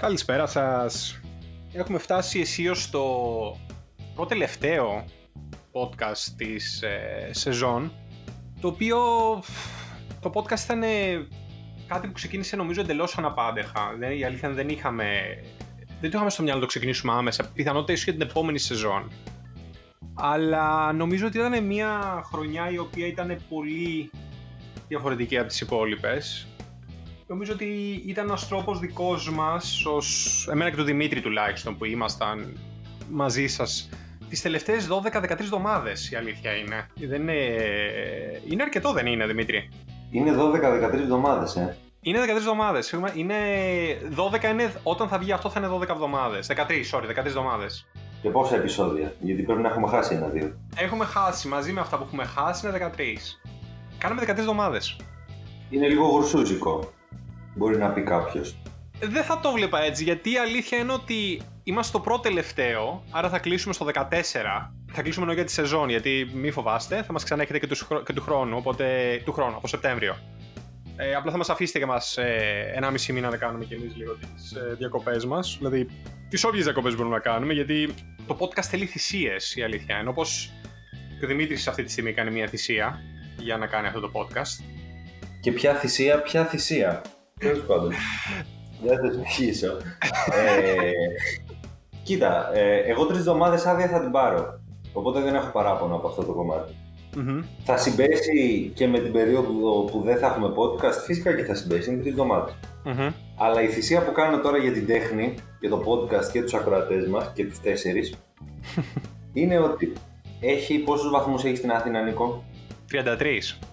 Καλησπέρα σας. Έχουμε φτάσει αισίως στο πρώτο τελευταίο podcast της ε, σεζόν, το οποίο το podcast ήταν κάτι που ξεκίνησε νομίζω εντελώς αναπάντεχα. Δεν, η αλήθεια δεν είχαμε, δεν το είχαμε στο μυαλό να το ξεκινήσουμε άμεσα, πιθανότητα ίσως για την επόμενη σεζόν. Αλλά νομίζω ότι ήταν μια χρονιά η οποία ήταν πολύ διαφορετική από τις υπόλοιπες νομίζω ότι ήταν ένας τρόπος δικός μας, ως εμένα και του Δημήτρη τουλάχιστον, που ήμασταν μαζί σας τις τελευταίες 12-13 εβδομάδες, η αλήθεια είναι. Δεν είναι... είναι αρκετό, δεν είναι, Δημήτρη; Είναι 12-13 εβδομάδες, ε. Είναι 13 εβδομάδες. Είναι 12 είναι, όταν θα βγει αυτό θα είναι 12 εβδομάδες. 13, sorry, 13 εβδομάδες. Και πόσα επεισόδια, γιατί πρέπει να έχουμε χάσει ένα-δύο. Έχουμε χάσει, μαζί με αυτά που έχουμε χάσει είναι 13. Κάναμε 13 εβδομάδες. Είναι λίγο γουρσούζικο μπορεί να πει κάποιος. Δεν θα το βλέπα έτσι, γιατί η αλήθεια είναι ότι είμαστε στο πρώτο τελευταίο, άρα θα κλείσουμε στο 14. Θα κλείσουμε ενώ για τη σεζόν, γιατί μη φοβάστε, θα μας ξανέχετε και τους, και του χρόνου, οπότε του χρόνου, από Σεπτέμβριο. Ε, απλά θα μας αφήσετε και μας ε, ένα μισή μήνα να κάνουμε κι εμείς λίγο τις ε, διακοπές μας. Δηλαδή, τις όποιες διακοπές μπορούμε να κάνουμε, γιατί το podcast θέλει θυσίες, η αλήθεια είναι. Όπως και ο Δημήτρης αυτή τη στιγμή κάνει μια θυσία για να κάνει αυτό το podcast. Και ποια θυσία, ποια θυσία; Τέλος πάντων. Δεν θα συνεχίσω. ε, κοίτα, ε, εγώ τρεις εβδομάδες άδεια θα την πάρω. Οπότε δεν έχω παράπονο από αυτό το κομματι Θα συμπέσει και με την περίοδο που δεν θα έχουμε podcast, φυσικά και θα συμπέσει, είναι τρεις εβδομάδες. Mm-hmm. Αλλά η θυσία που κάνω τώρα για την τέχνη και το podcast και τους ακροατές μας και τους τέσσερις είναι ότι έχει πόσους βαθμούς έχει στην Αθήνα, Νίκο; 33.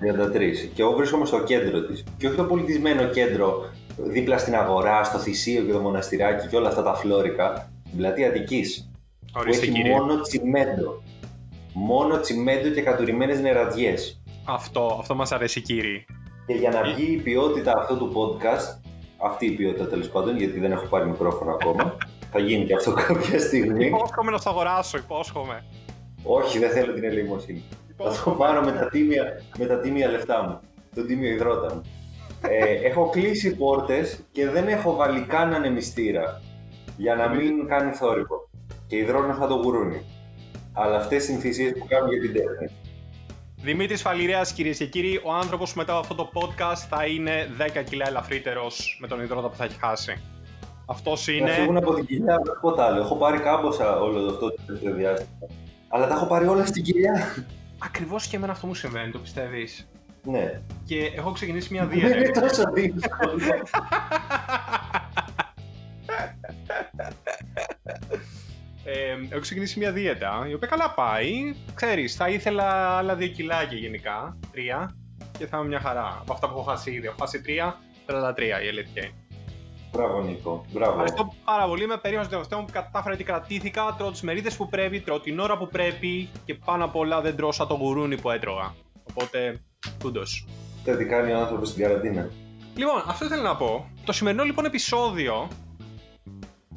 33. Και εγώ βρίσκομαι στο κέντρο της. Και όχι το πολιτισμένο κέντρο δίπλα στην αγορά, στο θυσίο και το μοναστηράκι και όλα αυτά τα φλόρικα. Την πλατεία Αττικής. Που έχει κύριε. μόνο τσιμέντο. Μόνο τσιμέντο και κατουρημένες νεραδιές. Αυτό, αυτό μας αρέσει, κύριε. Και για να βγει η ποιότητα αυτού του podcast, αυτή η ποιότητα τέλος πάντων, γιατί δεν έχω πάρει μικρόφωνο ακόμα, θα γίνει και αυτό κάποια στιγμή. Υπόσχομαι να το αγοράσω, υπόσχομαι. Όχι, δεν θέλω την ελεημοσύνη. Θα το πάρω με τα τίμια, με τα τίμια λεφτά μου. Τον τίμιο υδρότα μου. Ε, έχω κλείσει πόρτες και δεν έχω βάλει καν ανεμιστήρα για να μην κάνει θόρυβο. Και υδρώνω σαν το γουρούνι. Αλλά αυτές οι θυσίε που κάνω για την τέχνη. Δημήτρης Φαλιρέας, κυρίες και κύριοι, ο άνθρωπος που μετά από αυτό το podcast θα είναι 10 κιλά ελαφρύτερος με τον υδρότα που θα έχει χάσει. Αυτός είναι. Να φύγουν από την κοιλιά, τίποτα άλλο. Έχω πάρει κάμποσα όλο αυτό το τελευταίο διάστημα. Αλλά τα έχω πάρει όλα στην κοιλιά. Ακριβώς και εμένα αυτό μου συμβαίνει, το πιστεύεις; Ναι. Και έχω ξεκινήσει μια δίαιτα. Δεν είναι τόσο δύσκολο. ε, έχω ξεκινήσει μια δίαιτα η οποία καλά πάει. Ξέρεις, θα ήθελα άλλα δύο κιλάκια γενικά. Τρία. Και θα είμαι μια χαρά. Από αυτά που έχω χάσει ήδη. Έχω χάσει τρία, 33 η αλήθεια είναι. Μπράβο, Νίκο. Μπράβο. Ευχαριστώ πάρα πολύ. Με περίεργος στο τελευταίο που κατάφερα ότι κρατήθηκα. Τρώω τις μερίδες που πρέπει, τρώω την ώρα που πρέπει και πάνω απ' όλα δεν τρώω το γουρούνι που έτρωγα. Οπότε, κούντος. Τι κάνει ο άνθρωπος στην καραντίνα; Λοιπόν, αυτό ήθελα να πω. Το σημερινό λοιπόν επεισόδιο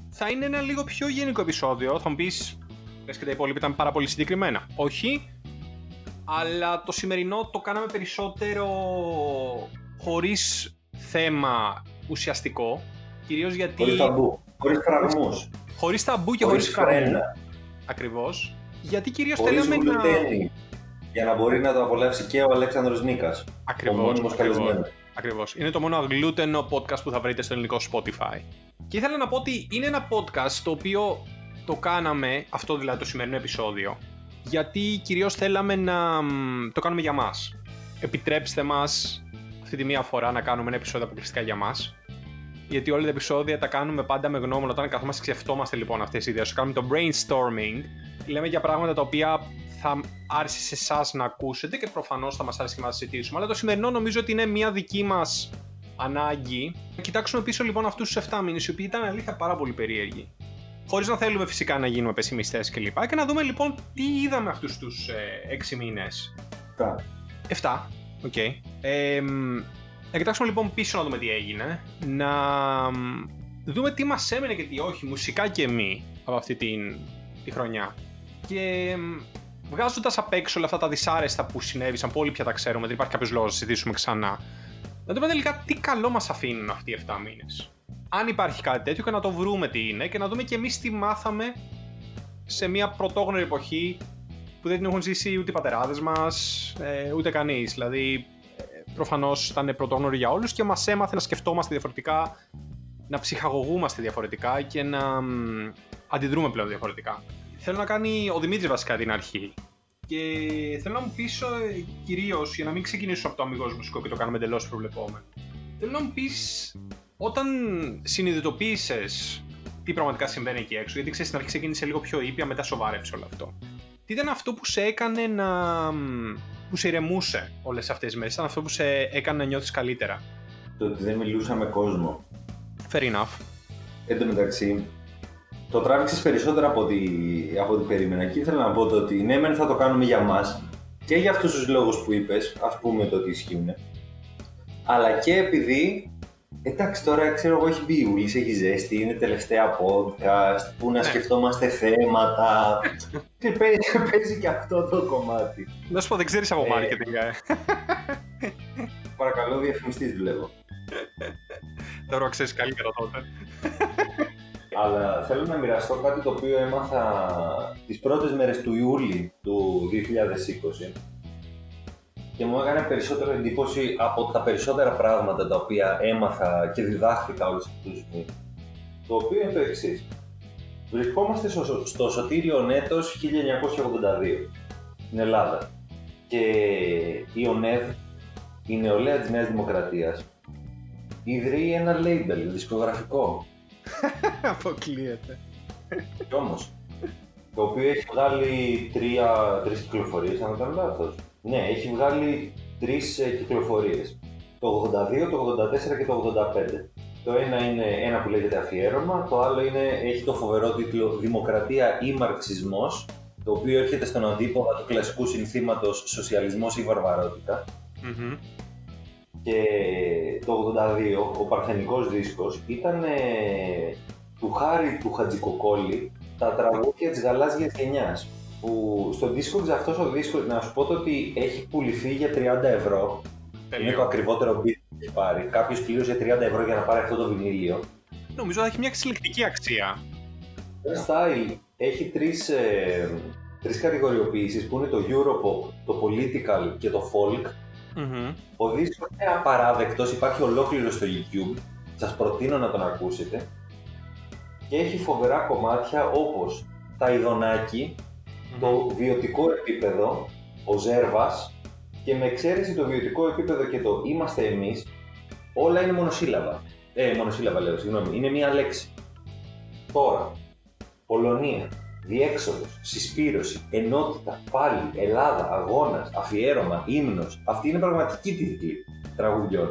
θα είναι ένα λίγο πιο γενικό επεισόδιο. Θα μου πεις, πες και τα υπόλοιπα ήταν πάρα πολύ συγκεκριμένα. Όχι, αλλά το σημερινό το κάναμε περισσότερο χωρίς θέμα ουσιαστικό Κυρίως γιατί. Χωρίς ταμπού. Χωρίς φραγμούς. Χωρίς ταμπού και χωρίς φραγμούς. Ακριβώς. Γιατί κυρίως θέλαμε να. Για να μπορεί να το απολαύσει και ο Αλέξανδρος Νίκας. Ακριβώς. Ακριβώς. Είναι το μόνο αγγλούτενο podcast που θα βρείτε στο ελληνικό Spotify. Και ήθελα να πω ότι είναι ένα podcast το οποίο το κάναμε, αυτό δηλαδή το σημερινό επεισόδιο, γιατί κυρίως θέλαμε να το κάνουμε για μας. Επιτρέψτε μας αυτή τη μία φορά να κάνουμε ένα επεισόδιο αποκλειστικά για μας γιατί όλα τα επεισόδια τα κάνουμε πάντα με γνώμονα. Όταν καθόμαστε και σκεφτόμαστε λοιπόν αυτές τι ιδέες, κάνουμε το brainstorming, λέμε για πράγματα τα οποία θα άρεσε σε εσάς να ακούσετε και προφανώς θα μας άρεσε και να συζητήσουμε. Αλλά το σημερινό νομίζω ότι είναι μια δική μας ανάγκη. Να κοιτάξουμε πίσω λοιπόν αυτούς τους 7 μήνες, οι οποίοι ήταν αλήθεια πάρα πολύ περίεργοι. Χωρίς να θέλουμε φυσικά να γίνουμε πεσημιστές κλπ. Και, και να δούμε λοιπόν τι είδαμε αυτούς τους ε, 6 μήνες. 7. 7. Οκ. Okay. Ε, να κοιτάξουμε λοιπόν πίσω να δούμε τι έγινε. Να δούμε τι μας έμενε και τι όχι, μουσικά και μη, από αυτή την, τη χρονιά. Και βγάζοντας απ' έξω όλα αυτά τα δυσάρεστα που συνέβησαν, που όλοι πια τα ξέρουμε, δεν υπάρχει κάποιος λόγος να συζητήσουμε ξανά. Να δούμε τελικά τι καλό μας αφήνουν αυτοί οι 7 μήνες. αν υπάρχει κάτι τέτοιο και να το βρούμε τι είναι και να δούμε και εμείς τι μάθαμε σε μια πρωτόγνωρη εποχή που δεν την έχουν ζήσει ούτε οι πατεράδες μας, ε, ούτε κανείς. Δηλαδή, ε, προφανώς ήταν πρωτόγνωρη για όλους και μας έμαθε να σκεφτόμαστε διαφορετικά, να ψυχαγωγούμαστε διαφορετικά και να μ, αντιδρούμε πλέον διαφορετικά. Θέλω να κάνει ο Δημήτρης βασικά την αρχή. Και θέλω να μου πεις ε, κυρίως, για να μην ξεκινήσω από το αμυγός μουσικό και το κάνουμε εντελώς προβλεπόμενο. Θέλω να μου πεις, όταν συνειδητοποίησες τι πραγματικά συμβαίνει εκεί έξω, γιατί ξέρεις στην αρχή ξεκίνησε λίγο πιο ήπια, μετά σοβάρεψε όλο αυτό. Τι ήταν αυτό που σε έκανε να... που σε ηρεμούσε όλες αυτές τις μέρες, ήταν αυτό που σε έκανε να νιώθεις καλύτερα. Το ότι δεν μιλούσα με κόσμο. Fair enough. Εν τω μεταξύ, το τράβηξες περισσότερο από ό,τι, από ό,τι περίμενα και ήθελα να πω το ότι ναι, μεν θα το κάνουμε για μας και για αυτούς τους λόγους που είπες, ας πούμε το ότι ισχύουν, αλλά και επειδή Εντάξει, τώρα ξέρω εγώ έχει μπει η Ούλης, έχει ζέστη, είναι τελευταία podcast, που να Ναι. σκεφτόμαστε θέματα. και παίζει, παίζει και αυτό το κομμάτι. Να σου πω, δεν ξέρεις από Ε. marketing, ε. Παρακαλώ, διαφημιστής δουλεύω. Τώρα ξέρεις καλύτερα τότε. Αλλά θέλω να μοιραστώ κάτι το οποίο έμαθα τις πρώτες μέρες του Ιούλη του 2020 και μου έκανε περισσότερο εντύπωση από τα περισσότερα πράγματα τα οποία έμαθα και διδάχθηκα όλους αυτούς τους μήνες. Το οποίο είναι το εξής. Βρισκόμαστε στο, στο σωτήριο έτος 1982 στην Ελλάδα και η ΟΝΕΔ, η νεολαία της Νέας Δημοκρατίας, ιδρύει ένα label δισκογραφικό Αποκλείεται. Κι όμως, το οποίο έχει βγάλει τρία, τρεις κυκλοφορίες, αν δεν κάνω λάθος. Ναι, έχει βγάλει τρεις ε, κυκλοφορίες. Το 82, το 84 και το 85. Το ένα είναι ένα που λέγεται αφιέρωμα, το άλλο είναι, έχει το φοβερό τίτλο «Δημοκρατία ή Μαρξισμός», το οποίο έρχεται στον αντίποδα του κλασικού συνθήματος «Σοσιαλισμός ή Βαρβαρότητα». Μμμ. Και το 82, ο παρθενικός δίσκος, ήταν ε, του Χάρη του Χατζικοκόλλη τα τραγούδια της γαλάζιας γενιάς. Που στο δίσκο αυτός ο δίσκος, να σου πω το ότι έχει πουληθεί για 30 ευρώ. Είναι το Τελείω. ακριβότερο beat που έχει πάρει. Κάποιος πλήρωσε 30 ευρώ για να πάρει αυτό το βινίλιο. Νομίζω ότι έχει μια συλλεκτική αξία. Το style έχει τρεις, ε, τρεις κατηγοριοποιήσεις που είναι το Europop, το Political και το Folk. Μμμ. Ο δίσκος είναι απαράδεκτος, υπάρχει ολόκληρος στο YouTube. Σας προτείνω να τον ακούσετε. Και έχει φοβερά κομμάτια όπως τα Ιδονάκι, το βιωτικό επίπεδο, ο Ζέρβας και με εξαίρεση το βιωτικό επίπεδο και το είμαστε εμείς, όλα είναι μονοσύλλαβα. Ε, μονοσύλλαβα λέω, συγγνώμη, είναι μία λέξη. Τώρα, Πολωνία, διέξοδος, συσπήρωση, ενότητα, πάλι, Ελλάδα, αγώνας, αφιέρωμα, ύμνος. Αυτή είναι πραγματική τίτλη τραγουδιών.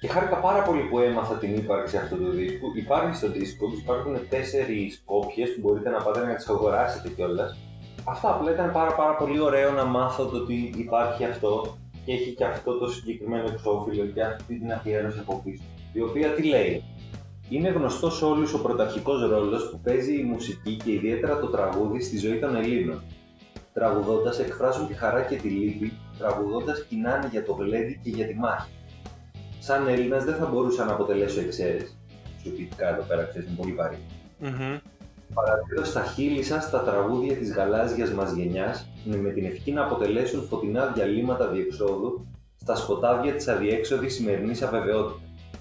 Και χάρηκα πάρα πολύ που έμαθα την ύπαρξη αυτού του δίσκου. Υπάρχει στο δίσκο, υπάρχουν τέσσερις κόπιες που μπορείτε να πάτε να τις αγοράσετε κιόλας. Αυτά απλά ήταν πάρα, πάρα πολύ ωραίο να μάθω το ότι υπάρχει αυτό και έχει και αυτό το συγκεκριμένο εξώφυλλο και αυτή την αφιέρωση από πίσω. Η οποία τι λέει; Είναι γνωστός σε όλου ο πρωταρχικός ρόλος που παίζει η μουσική και ιδιαίτερα το τραγούδι στη ζωή των Ελλήνων. Τραγουδώντας εκφράζουν τη χαρά και τη λύπη, τραγουδώντας κοινάνε για το γλέντι και για τη μάχη. Σαν Έλληνας δεν θα μπορούσα να αποτελέσω εξαίρεση. Σου ποιητικά εδώ πέρα ξέρεις, είναι πολύ βαρύ. Μμμ. Παραδίδω στα χείλη σας τα τραγούδια της γαλάζιας μας γενιάς με την ευχή να αποτελέσουν φωτεινά διαλύματα διεξόδου στα σκοτάδια της αδιέξοδης σημερινής αβεβαιότητας.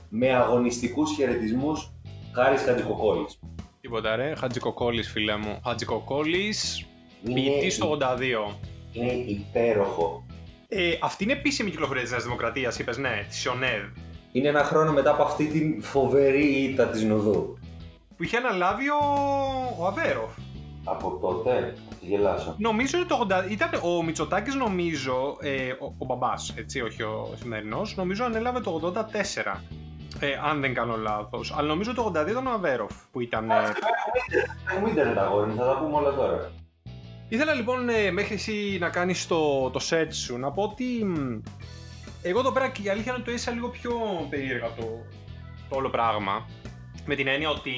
Με αγωνιστικούς χαιρετισμούς Χάρης Χατζικοκόλλη. Τίποτα ρε, Χατζικοκόλλης φίλε μου. Χατζικοκόλλης, ποιητής το 82. είναι υπέροχο. Ε, αυτή είναι επίσημη κυκλοφορία της Νέας Δημοκρατίας, είπες ναι, της ΙΟΝΕΔ. Είναι ένα χρόνο μετά από αυτή την φοβερή ήττα της Νουδού. Που είχε αναλάβει ο, ο Αβέροφ. Από τότε, θα τη γελάσω. Νομίζω είναι το 80. Ήταν ο Μητσοτάκης, νομίζω, ε, ο, ο μπαμπάς, έτσι, όχι ο σημερινός, νομίζω ανέλαβε το 84. Ε, αν δεν κάνω λάθος. Αλλά νομίζω το 82 ήταν ο Αβέροφ που ήταν. ε, Έχουμε ίντερνετ αγόρι, θα τα πούμε όλα τώρα. Ήθελα λοιπόν ε, μέχρι εσύ να κάνεις το, το search σου να πω ότι μ, εγώ εδώ πέρα και η αλήθεια είναι ότι το έζησα λίγο πιο περίεργα το, το όλο πράγμα με την έννοια ότι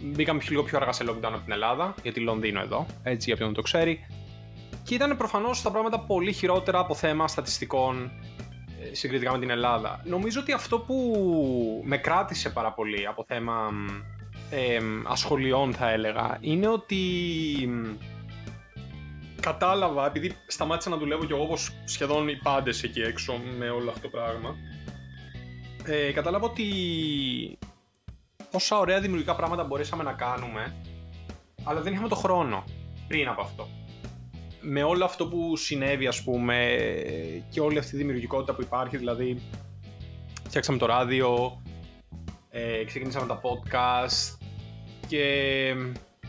μπήκαμε λίγο πιο αργά σε lockdown από την Ελλάδα γιατί Λονδίνο εδώ, έτσι για ποιον δεν το ξέρει και ήταν προφανώς τα πράγματα πολύ χειρότερα από θέμα στατιστικών ε, συγκριτικά με την Ελλάδα. Νομίζω ότι αυτό που με κράτησε πάρα πολύ από θέμα ε, ασχολιών θα έλεγα είναι ότι κατάλαβα, επειδή σταμάτησα να δουλεύω κι εγώ όπως σχεδόν οι πάντες εκεί έξω με όλο αυτό το πράγμα ε, κατάλαβα ότι πόσα ωραία δημιουργικά πράγματα μπορέσαμε να κάνουμε αλλά δεν είχαμε το χρόνο πριν από αυτό. Με όλο αυτό που συνέβη ας πούμε και όλη αυτή η δημιουργικότητα που υπάρχει δηλαδή φτιάξαμε το ράδιο, ε, ξεκινήσαμε τα podcast και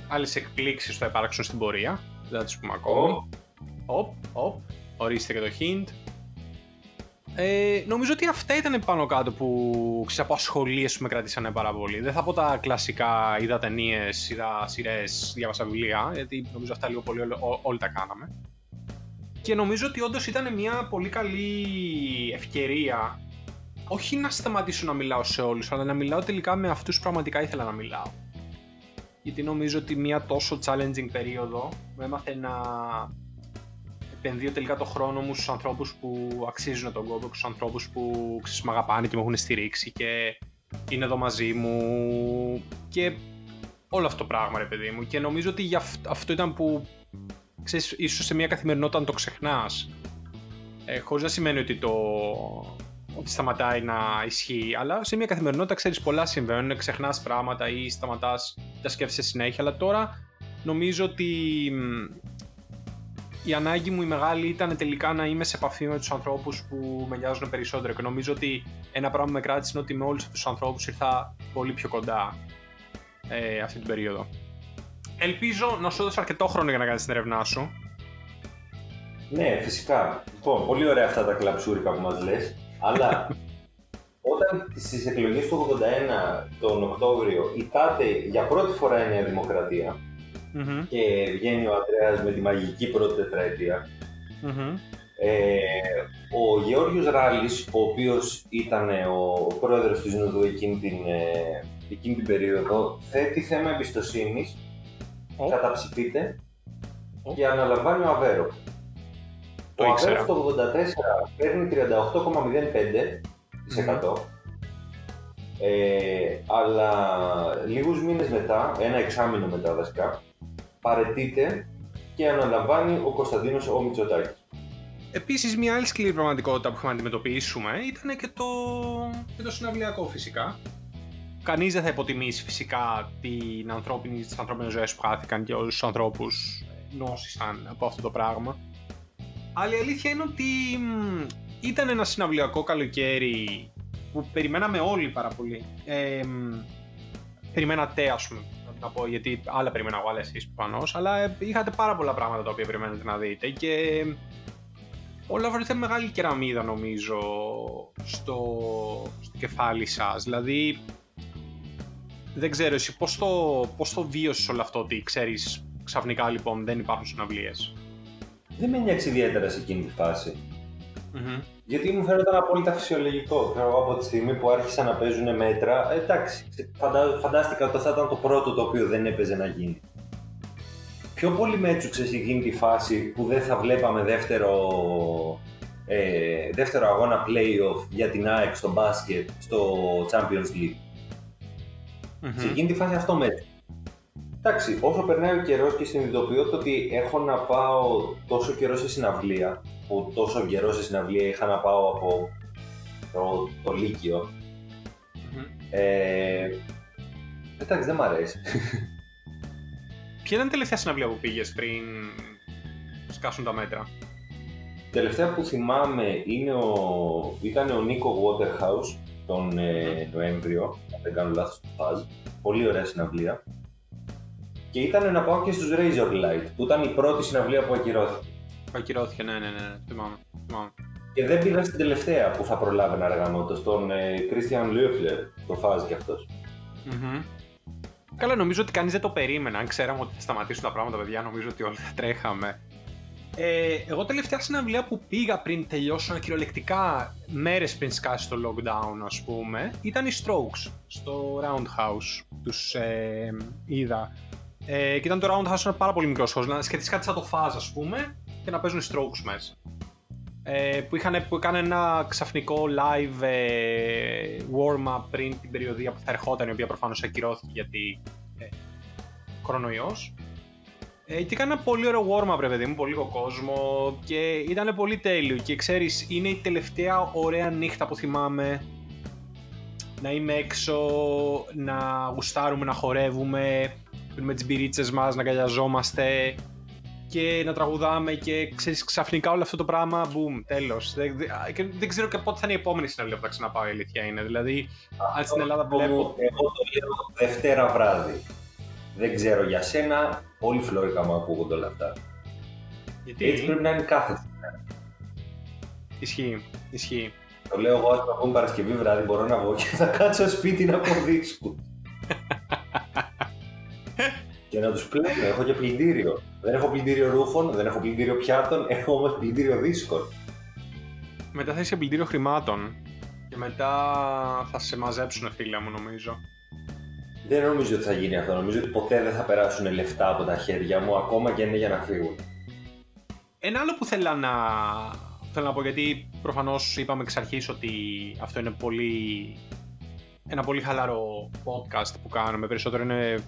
άλλες εκπλήξεις θα υπάρξουν στην πορεία δεν θα τις πούμε ακόμη. Οπ, οπ, ορίστε και το hint. Ε, νομίζω ότι αυτά ήταν πάνω κάτω που ξέρεις, από ασχολίες που με κρατήσανε πάρα πολύ. Δεν θα πω τα κλασικά, είδα ταινίες, είδα σειρές, διάβασα βιβλία, γιατί νομίζω αυτά λίγο πολύ όλοι τα κάναμε. Και νομίζω ότι όντως ήταν μια πολύ καλή ευκαιρία όχι να σταματήσω να μιλάω σε όλους, αλλά να μιλάω τελικά με αυτούς που πραγματικά ήθελα να μιλάω γιατί νομίζω ότι μια τόσο challenging περίοδο με έμαθε να επενδύω τελικά το χρόνο μου στους ανθρώπους που αξίζουν τον κόπο, στους ανθρώπους που ξέρεις, με αγαπάνε και με έχουν στηρίξει και είναι εδώ μαζί μου και όλο αυτό το πράγμα ρε παιδί μου και νομίζω ότι για αυτό ήταν που ξέρεις, ίσως σε μια καθημερινότητα να το ξεχνάς ε, χωρίς να σημαίνει ότι το ότι σταματάει να ισχύει. Αλλά σε μια καθημερινότητα ξέρεις πολλά συμβαίνουν, ξεχνάς πράγματα ή σταματάς, τα σκέφτεσαι συνέχεια. Αλλά τώρα νομίζω ότι η ανάγκη μου η μεγάλη ήταν τελικά να είμαι σε επαφή με τους ανθρώπους που με νοιάζουν περισσότερο. Και νομίζω ότι ένα πράγμα που με κράτησε είναι ότι με όλους αυτούς τους ανθρώπους ήρθα πολύ πιο κοντά ε, αυτή την περίοδο. Ελπίζω να σου έδωσα αρκετό χρόνο για να κάνεις την έρευνά σου. Ναι, φυσικά. Λοιπόν, πολύ ωραία αυτά τα κλαψούρικα που μας λες. Αλλά όταν στις εκλογές του 81 τον Οκτώβριο ητάται για πρώτη φορά η Νέα και βγαίνει ο Αντρέας με τη μαγική πρώτη ε, ο Γεώργιος Ράλης, ο οποίος ήταν ο πρόεδρος του Συνοδού εκείνη την, ε, εκείνη την περίοδο, θέτει θέμα εμπιστοσύνης, oh. καταψηφείται και αναλαμβάνει ο Αβέρο. Το ο Αβέροφ το 84 παίρνει 38,05% ε, αλλά λίγους μήνες μετά, ένα εξάμεινο μετά βασικά, παρετείται και αναλαμβάνει ο Κωνσταντίνος ο Μητσοτάκης. Επίσης μια άλλη σκληρή πραγματικότητα που είχαμε να αντιμετωπίσουμε ήταν και το, και το συναυλιακό φυσικά. Κανείς δεν θα υποτιμήσει φυσικά την ανθρώπινη, τις ανθρώπινες ζωές που χάθηκαν και όλους τους ανθρώπους νόσησαν από αυτό το πράγμα. Αλλά η αλήθεια είναι ότι ήταν ένα συναυλιακό καλοκαίρι που περιμέναμε όλοι πάρα πολύ. Ε, περιμένατε, ας πούμε, να πω, γιατί άλλα περιμένα εγώ, άλλα εσείς προφανώς, αλλά ε, είχατε πάρα πολλά πράγματα τα οποία περιμένετε να δείτε και όλα βρείτε μεγάλη κεραμίδα νομίζω στο, στο κεφάλι σας. Δηλαδή, δεν ξέρω εσύ πώς το, πώς το βίωσες όλο αυτό ότι ξέρεις ξαφνικά λοιπόν δεν υπάρχουν συναυλίες; Δεν με νοιάξει ιδιαίτερα σε εκείνη τη φαση Γιατί μου φαίνονταν απόλυτα φυσιολογικό. Ξέρω, από τη στιγμή που άρχισαν να παίζουν μέτρα, εντάξει, φαντά, φαντάστηκα ότι θα ήταν το πρώτο το οποίο δεν έπαιζε να γίνει. Πιο πολύ με έτσουξε σε εκείνη τη φάση που δεν θα βλέπαμε δεύτερο, ε, δεύτερο αγώνα playoff για την ΑΕΚ στο μπάσκετ στο Champions League. mm Σε εκείνη τη φάση αυτό με Εντάξει, όσο περνάει ο καιρός και συνειδητοποιώ ότι έχω να πάω τόσο καιρό σε συναυλία, που τόσο καιρό σε συναυλία είχα να πάω από το, το λυκειο Ε, εντάξει, δεν μ' αρέσει. Ποια ήταν η τελευταία συναυλία που πήγες πριν σκάσουν τα μέτρα; τελευταία που θυμάμαι είναι ο, ήταν ο Νίκο Waterhouse τον ε, Νοέμβριο, αν δεν κάνω λάθος το φάζ. Πολύ ωραία συναυλία. Και ήταν να πάω και στους Razor Light, που ήταν η πρώτη συναυλία που ακυρώθηκε. Που ακυρώθηκε, ναι, ναι, ναι, θυμάμαι. θυμάμαι. Και δεν πήγα στην τελευταία που θα προλάβει να αργανώτο, στον ε, Christian Löffler, το φάζει κι αυτος mm Καλά, νομίζω ότι κανείς δεν το περίμενε. Αν ξέραμε ότι θα σταματήσουν τα πράγματα, παιδιά, νομίζω ότι όλοι θα τρέχαμε. Ε, εγώ τελευταία συναυλία που πήγα πριν τελειώσουν κυριολεκτικά μέρες πριν σκάσει το lockdown ας πούμε ήταν οι Strokes στο Roundhouse τους ε, είδα ε, και ήταν το Roundhouse ένα πάρα πολύ μικρός χώρος. Να σκεφτείς κάτι σαν το Fuzz, ας πούμε, και να παίζουν strokes μέσα. ε, που, είχαν, που έκανε ένα ξαφνικό live ε, warm-up πριν την περιοδία που θα ερχόταν, η οποία προφανώς ακυρώθηκε γιατί ε, κορονοϊός. Ε, και έκανε ένα πολύ ωραίο warm-up, ρε παιδί μου, πολύ λίγο κόσμο και ήταν πολύ τέλειο. Και ξέρεις, είναι η τελευταία ωραία νύχτα που θυμάμαι να είμαι έξω, να γουστάρουμε, να χορεύουμε, με τις μπυρίτσες μας, να αγκαλιαζόμαστε και να τραγουδάμε και ξέρεις ξαφνικά όλο αυτό το πράγμα, boom, τέλος. Δεν, δεν, δεν ξέρω και πότε θα είναι η επόμενη συναυλία που θα ξαναπάω, η αλήθεια είναι. Δηλαδή, αν στην Ελλάδα βλέπω... Εγώ το λέω Δευτέρα βράδυ. Δεν ξέρω για σένα, πολύ φλόρικα μου ακούγονται όλα αυτά. Γιατί... Έτσι πρέπει να είναι κάθε στιγμή. Ισχύει, ισχύει. Το λέω εγώ, ας πούμε Παρασκευή βράδυ, μπορώ να βγω και θα κάτσω σπίτι να πω δίσκου. Και να τους πλέον. Έχω και πλυντήριο. Δεν έχω πλυντήριο ρούχων, δεν έχω πλυντήριο πιάτων, έχω όμως πλυντήριο δίσκων. Μετά θα είσαι πλυντήριο χρημάτων. Και μετά θα σε μαζέψουν, φίλε μου, νομίζω. Δεν νομίζω ότι θα γίνει αυτό. Νομίζω ότι ποτέ δεν θα περάσουν λεφτά από τα χέρια μου, ακόμα και είναι για να φύγουν. Ένα άλλο που θέλω να, θέλω να πω, γιατί προφανώς είπαμε εξ αρχής ότι αυτό είναι πολύ. Ένα πολύ χαλαρό podcast που κάνουμε. Περισσότερο είναι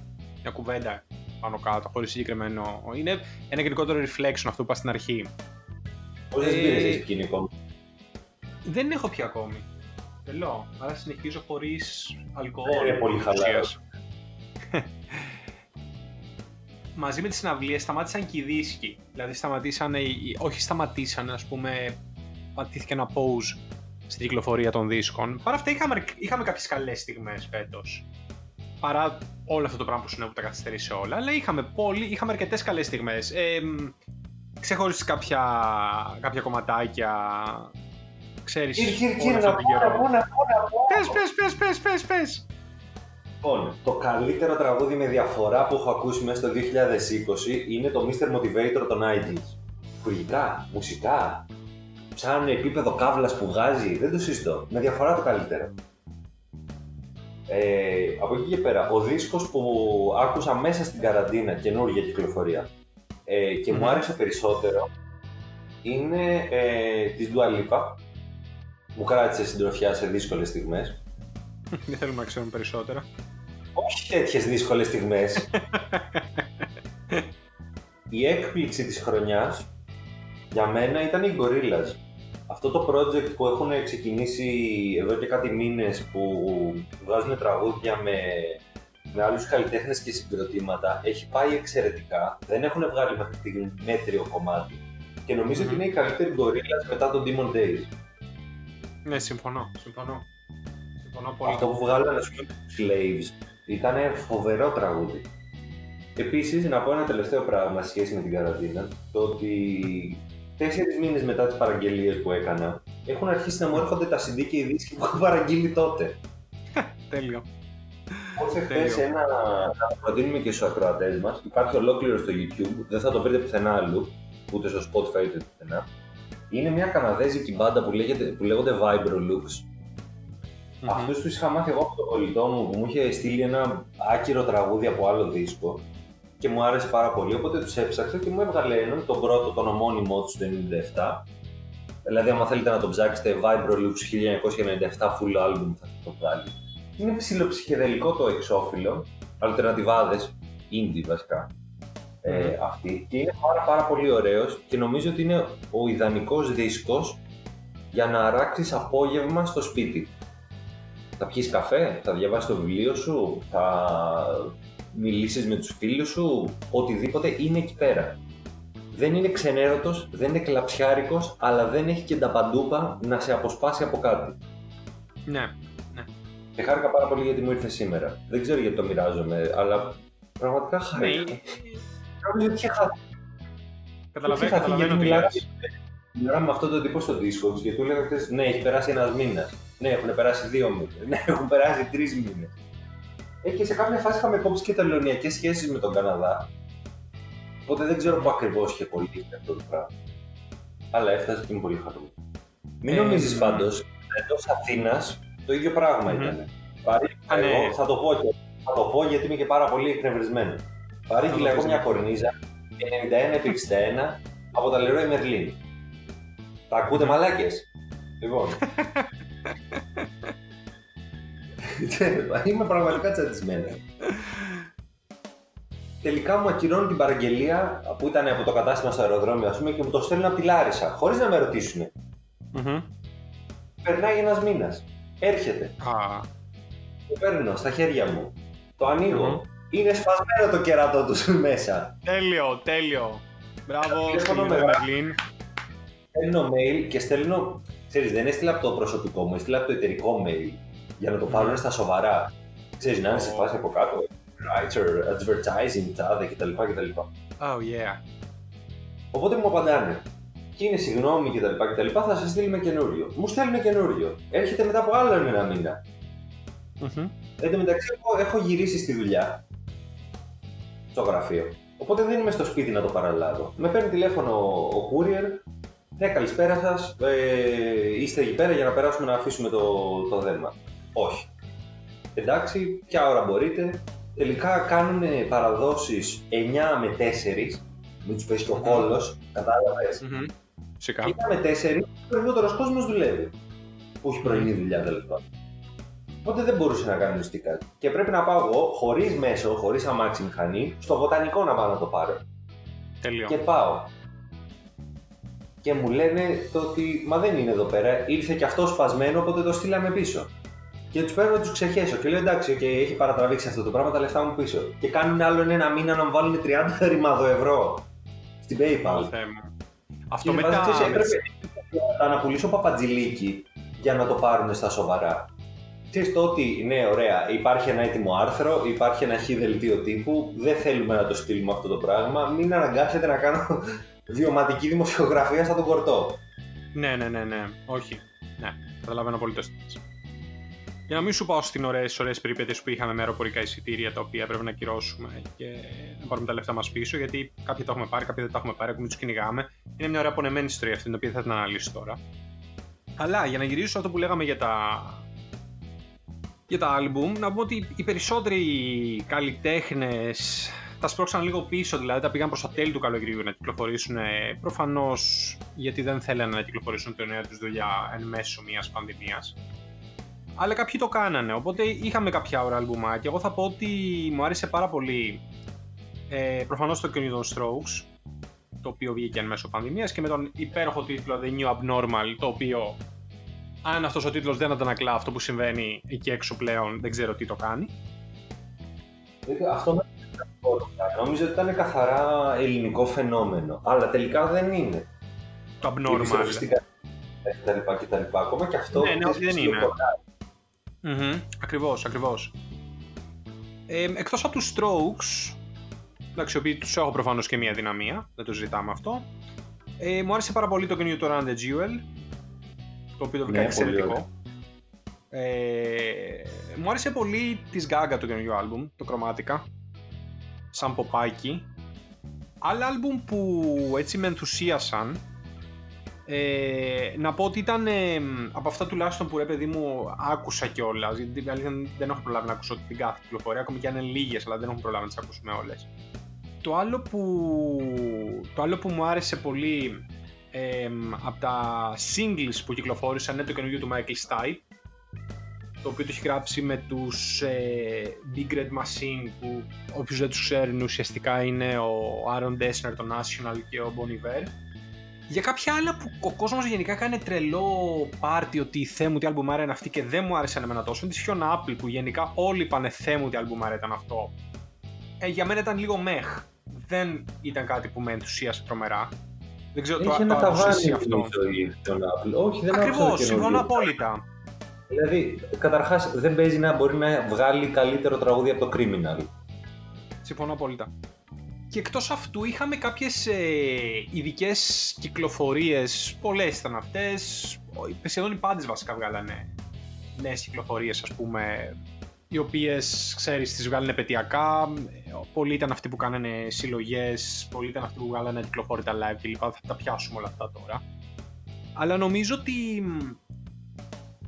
μια κουβέντα πάνω κάτω, χωρίς συγκεκριμένο. Είναι ένα γενικότερο reflection αυτό που είπα στην αρχή. Πόσε ε... μπύρε έχει πιει ακόμη. Δεν έχω πια ακόμη. Τελώ. Άρα συνεχίζω χωρίς αλκοόλ. Δεν είναι πολύ χαλαρός. Μαζί με τις συναυλίες σταμάτησαν και οι δίσκοι. Δηλαδή σταματήσαν, όχι σταματήσαν, ας πούμε, πατήθηκε ένα pause στην κυκλοφορία των δίσκων. Παρά αυτά είχαμε, είχαμε κάποιες καλές στιγμές φέτος παρά όλο αυτό το πράγμα που συνέβη που τα καθυστερήσει όλα. Αλλά είχαμε, πολύ, είχαμε αρκετές καλές στιγμές. Ε, ξεχώρισε κάποια, κάποια κομματάκια. Ξέρεις, κύριε, κύριε, κύριε, να πω, να πω, να πω, Πες, πες, πες, πες, πες, πες. Λοιπόν, το καλύτερο τραγούδι με διαφορά που έχω ακούσει μέσα στο 2020 είναι το Mr. Motivator των IDs. Χουργικά, μουσικά, σαν επίπεδο κάβλας που βγάζει, δεν το συζητώ. Με διαφορά το καλύτερο. Ε, από εκεί και πέρα, ο δίσκος που άκουσα μέσα στην καραντίνα, καινούργια κυκλοφορία, ε, και μου άρεσε περισσότερο, είναι ε, της Dua Lipa. Μου κράτησε συντροφιά σε δύσκολες στιγμές. Δεν θέλουμε να ξέρουμε περισσότερα. Όχι τέτοιες δύσκολες στιγμές. Η έκπληξη της χρονιάς για μένα ήταν οι Gorillaz αυτό το project που έχουν ξεκινήσει εδώ και κάτι μήνες που βγάζουν τραγούδια με, με άλλους καλλιτέχνες και συγκροτήματα έχει πάει εξαιρετικά. Δεν έχουν βγάλει μέχρι στιγμή μέτριο κομμάτι και νομίζω ότι είναι η καλύτερη Gorillaz μετά τον Demon Days. Ναι, συμφωνώ, συμφωνώ. συμφωνώ πολύ. Αυτό που βγάλανε στους Slaves ήταν φοβερό τραγούδι. Επίσης, να πω ένα τελευταίο πράγμα σχέση με την καραντίνα, το ότι τέσσερις μήνες μετά τις παραγγελίες που έκανα, έχουν αρχίσει να μου έρχονται τα CD και οι δίσκοι που έχω παραγγείλει τότε. Τέλειο. Όσο χθε ένα. Να προτείνουμε και στους ακροατές μας, υπάρχει ολόκληρο στο YouTube, δεν θα το βρείτε πουθενά αλλού, ούτε στο Spotify ούτε πουθενά. Είναι μια καναδέζικη μπάντα που, λέγεται, που λέγονται Vibro Looks. Mm-hmm. Αυτούς τους είχα μάθει εγώ από τον κολλητό μου που μου είχε στείλει ένα άκυρο τραγούδι από άλλο δίσκο και μου άρεσε πάρα πολύ, οπότε τους έψαξα και μου έβγαλε έναν, τον πρώτο, τον ομώνυμό του το 97. Δηλαδή, άμα θέλετε να το ψάξετε, Vibro Loops 1997 full album θα το βγάλει. Είναι ψηλοψυχεδελικό το εξώφυλλο, αλτερνατιβάδες, indie βασικά, ε, αυτή. Και είναι πάρα, πάρα πολύ ωραίος και νομίζω ότι είναι ο ιδανικός δίσκος για να αράξεις απόγευμα στο σπίτι. Θα πιεις καφέ, θα διαβάσεις το βιβλίο σου, θα μιλήσεις με τους φίλους σου, οτιδήποτε είναι εκεί πέρα. Δεν είναι ξενέρωτος, δεν είναι κλαψιάρικος, αλλά δεν έχει και τα παντούπα να σε αποσπάσει από κάτι. Ναι, ναι. Και χάρηκα πάρα πολύ γιατί μου ήρθε σήμερα. Δεν ξέρω γιατί το μοιράζομαι, αλλά πραγματικά χάρηκα. Ναι. Νομίζω ότι είχε χάθει. Καταλαβαίνω, καταλαβαίνω τι λες. Μιλάμε με αυτόν τον τύπο στο Discord και του έλεγα ναι, έχει περάσει ένας μήνας. Ναι, έχουν περάσει δύο μήνες. Ναι, έχουν περάσει τρεις μήνες. Ε, και σε κάποια φάση είχαμε κόψει και τελωνιακές σχέσεις με τον Καναδά. Οπότε δεν ξέρω πού ακριβώς είχε κολλήσει αυτό το πράγμα. Αλλά έφτασε και είμαι πολύ χαρούμενο. Μην ε, νομίζεις πάντως, εντός Αθήνας το ίδιο πράγμα mm-hmm. ήταν. Παρήγγειλα ναι. εγώ, θα το, πω και, θα το πω γιατί είμαι και πάρα πολύ εκνευρισμένο. Παρήγγειλα εγώ μια κορνίζα 91 επί 61 από τα Leroy Merlin. Τα ακούτε μαλάκες; Λοιπόν. Είμαι πραγματικά τσαντισμένο. Τελικά μου ακυρώνουν την παραγγελία που ήταν από το κατάστημα στο αεροδρόμιο ας πούμε, και μου το στέλνουν από τη Λάρισα, χωρίς να με ρωτήσουν. Μμμ. Περνάει ένας μήνας. Έρχεται. Α, Το παίρνω στα χέρια μου. Το ανοίγω. Μμμ. Είναι σπασμένο το κερατό τους μέσα. τέλειο, τέλειο. Μπράβο, Τηλέφωνο στην με- Μερλίν. Στέλνω mail και στέλνω. Ξέρεις, δεν έστειλα από το προσωπικό μου, έστειλα από το εταιρικό mail για να το πάρουν στα σοβαρά. Ξέρεις, να είναι σε Ω. φάση από κάτω. Writer, advertising, τάδε κτλ. κτλ. Oh yeah. Οπότε μου απαντάνε. Και είναι συγγνώμη κτλ. κτλ. Θα σας στείλουμε καινούριο. Μου στέλνουν καινούριο. Έρχεται μετά από άλλο ένα μήνα. Μμμ. Εν τω μεταξύ, εγώ έχω γυρίσει στη δουλειά. Στο γραφείο. Οπότε δεν είμαι στο σπίτι να το παραλάβω. Με παίρνει τηλέφωνο ο, ο courier. Ναι, καλησπέρα σας. Ε, είστε εκεί πέρα για να περάσουμε να αφήσουμε το, το δέρμα. Όχι. Εντάξει, ποια ώρα μπορείτε. Τελικά κάνουν παραδόσεις 9 με 4. Μην τους πέσει και ο Μμμ. κόλλος. Κατάλαβες. Μμμ. Φυσικά. Και 9 με 4 ο περισσότερος κόσμος δουλεύει. Που έχει πρωινή δουλειά τέλος πάντων. Οπότε δεν μπορούσε να κανονιστεί κάτι. Και πρέπει να πάω εγώ, χωρίς μέσο, χωρίς αμάξι μηχανή, στο βοτανικό να πάω να το πάρω. Τέλειο. Και πάω. Και μου λένε το ότι μα δεν είναι εδώ πέρα, ήρθε και αυτός σπασμένο, οπότε το στείλαμε πίσω. Και τους παίρνω τους ξεχέσω και λέω εντάξει, okay, έχει παρατραβήξει αυτό το πράγμα, τα λεφτά μου πίσω. Και κάνουν άλλον ένα μήνα να μου βάλουν 30 ρημάδο ευρώ στην PayPal. Θεέ μου. Αυτό Και με βάζεις, τα... ξέρεις, με έπρεπε τις- να αναπουλήσω παπατζηλίκι για να το πάρουν στα σοβαρά. Ξέρεις το ότι, ναι, ωραία, υπάρχει ένα έτοιμο άρθρο, υπάρχει ένα χ δελτίο τύπου, δεν θέλουμε να το στείλουμε αυτό το πράγμα, μην αναγκάσετε να κάνω βιωματική δημοσιογραφία σαν τον κορτό. Ναι, ναι, ναι, ναι. Όχι. Ναι, καταλαβαίνω απολύτως τι θες. Για να μην σου πάω στην ωραίες, ωραίες περιπέτειες που είχαμε με αεροπορικά εισιτήρια τα οποία πρέπει να ακυρώσουμε και να πάρουμε τα λεφτά μας πίσω, γιατί κάποια τα έχουμε πάρει, κάποια δεν τα έχουμε πάρει, ακόμη τους κυνηγάμε. Είναι μια ωραία απονεμένη ιστορία αυτή, την οποία θα την αναλύσω τώρα. Αλλά για να γυρίσω σε αυτό που λέγαμε για τα, για τα άλμπουμ, να πούμε ότι οι περισσότεροι καλλιτέχνες τα σπρώξαν λίγο πίσω, δηλαδή τα πήγαν προς τα τέλη του καλοκαιριού να κυκλοφορήσουν. Προφανώς γιατί δεν θέλανε να κυκλοφορήσουν την νέα τους δουλειά εν μέσω μιας πανδημίας. Αλλά κάποιοι το κάνανε, οπότε είχαμε κάποια ώρα αλμπουμάκια. Εγώ θα πω ότι μου άρεσε πάρα πολύ ε, προφανώς το καινούριο των Strokes, το οποίο βγήκε εν μέσω πανδημίας και με τον υπέροχο τίτλο The New Abnormal, το οποίο αν αυτός ο τίτλος δεν αντανακλά αυτό που συμβαίνει εκεί έξω πλέον, δεν ξέρω τι το κάνει. Δηλαδή, Αυτό με Νομίζω ότι ήταν καθαρά ελληνικό φαινόμενο, αλλά τελικά δεν είναι. Το Η abnormal. επιστροφιστικά κτλ. κτλ. Ακόμα και αυτό Ναι, ναι, ξέρεις, όχι, δεν είναι. ψιλοκολλάει. Μμμ, Ακριβώς, ακριβώς. Ε, εκτός από τους Strokes, εντάξει, οι οποίοι τους έχω προφανώς και μία δυναμία, δεν το ζητάμε αυτό. Ε, μου άρεσε πάρα πολύ το καινούριο το Run the Jewel, το οποίο το βρήκα Ναι, εξαιρετικό. Ε, μου άρεσε πολύ της Gaga το καινούριο άλμπουμ, το Chromatica, σαν ποπάκι. Άλλα άλμπουμ που έτσι με ενθουσίασαν, ε, να πω ότι ήταν ε, από αυτά τουλάχιστον που ρε παιδί μου άκουσα κιόλας. Γιατί την αλήθεια δεν έχω προλάβει να ακούσω την κάθε κυκλοφορία, ακόμη και αν είναι λίγες, αλλά δεν έχω προλάβει να τις ακούσουμε όλες. Το άλλο που, το άλλο που μου άρεσε πολύ ε, από τα singles που κυκλοφόρησαν είναι το καινούργιο του Michael Stipe το οποίο το έχει γράψει με τους ε, Big Red Machine που όποιος δεν τους ξέρει ουσιαστικά είναι ο Aaron Dessner, το National και ο Bon Iver για κάποια άλλα που ο κόσμος γενικά κάνει τρελό πάρτι ότι θέ μου τι αλμπουμάρα είναι αυτή και δεν μου άρεσε εμένα τόσο είναι της Fiona Apple που γενικά όλοι είπανε θέ μου τι αλμπουμάρα ήταν αυτό ε, για μένα ήταν λίγο μεχ δεν ήταν κάτι που με ενθουσίασε τρομερά δεν ξέρω Έχει το, ένα το άκουσες ταβάνι εσύ αυτό. τον Apple. Όχι, δεν άκουσα το Ακριβώς, καινούριο. συμφωνώ απόλυτα Δηλαδή, καταρχάς δεν παίζει να μπορεί να βγάλει καλύτερο τραγούδι από το Criminal. Συμφωνώ απόλυτα. Και εκτός αυτού είχαμε κάποιες ε, ειδικές κυκλοφορίες, πολλές ήταν αυτές, ο- σχεδόν οι πάντες βασικά βγάλανε νέες κυκλοφορίες ας πούμε, οι οποίες ξέρεις τις βγάλανε επαιτειακά, ε, πολλοί ήταν αυτοί που κάνανε συλλογές, πολλοί ήταν αυτοί που βγάλανε κυκλοφόρητα live κλπ. Θα τα πιάσουμε όλα αυτά τώρα. Αλλά νομίζω ότι μ,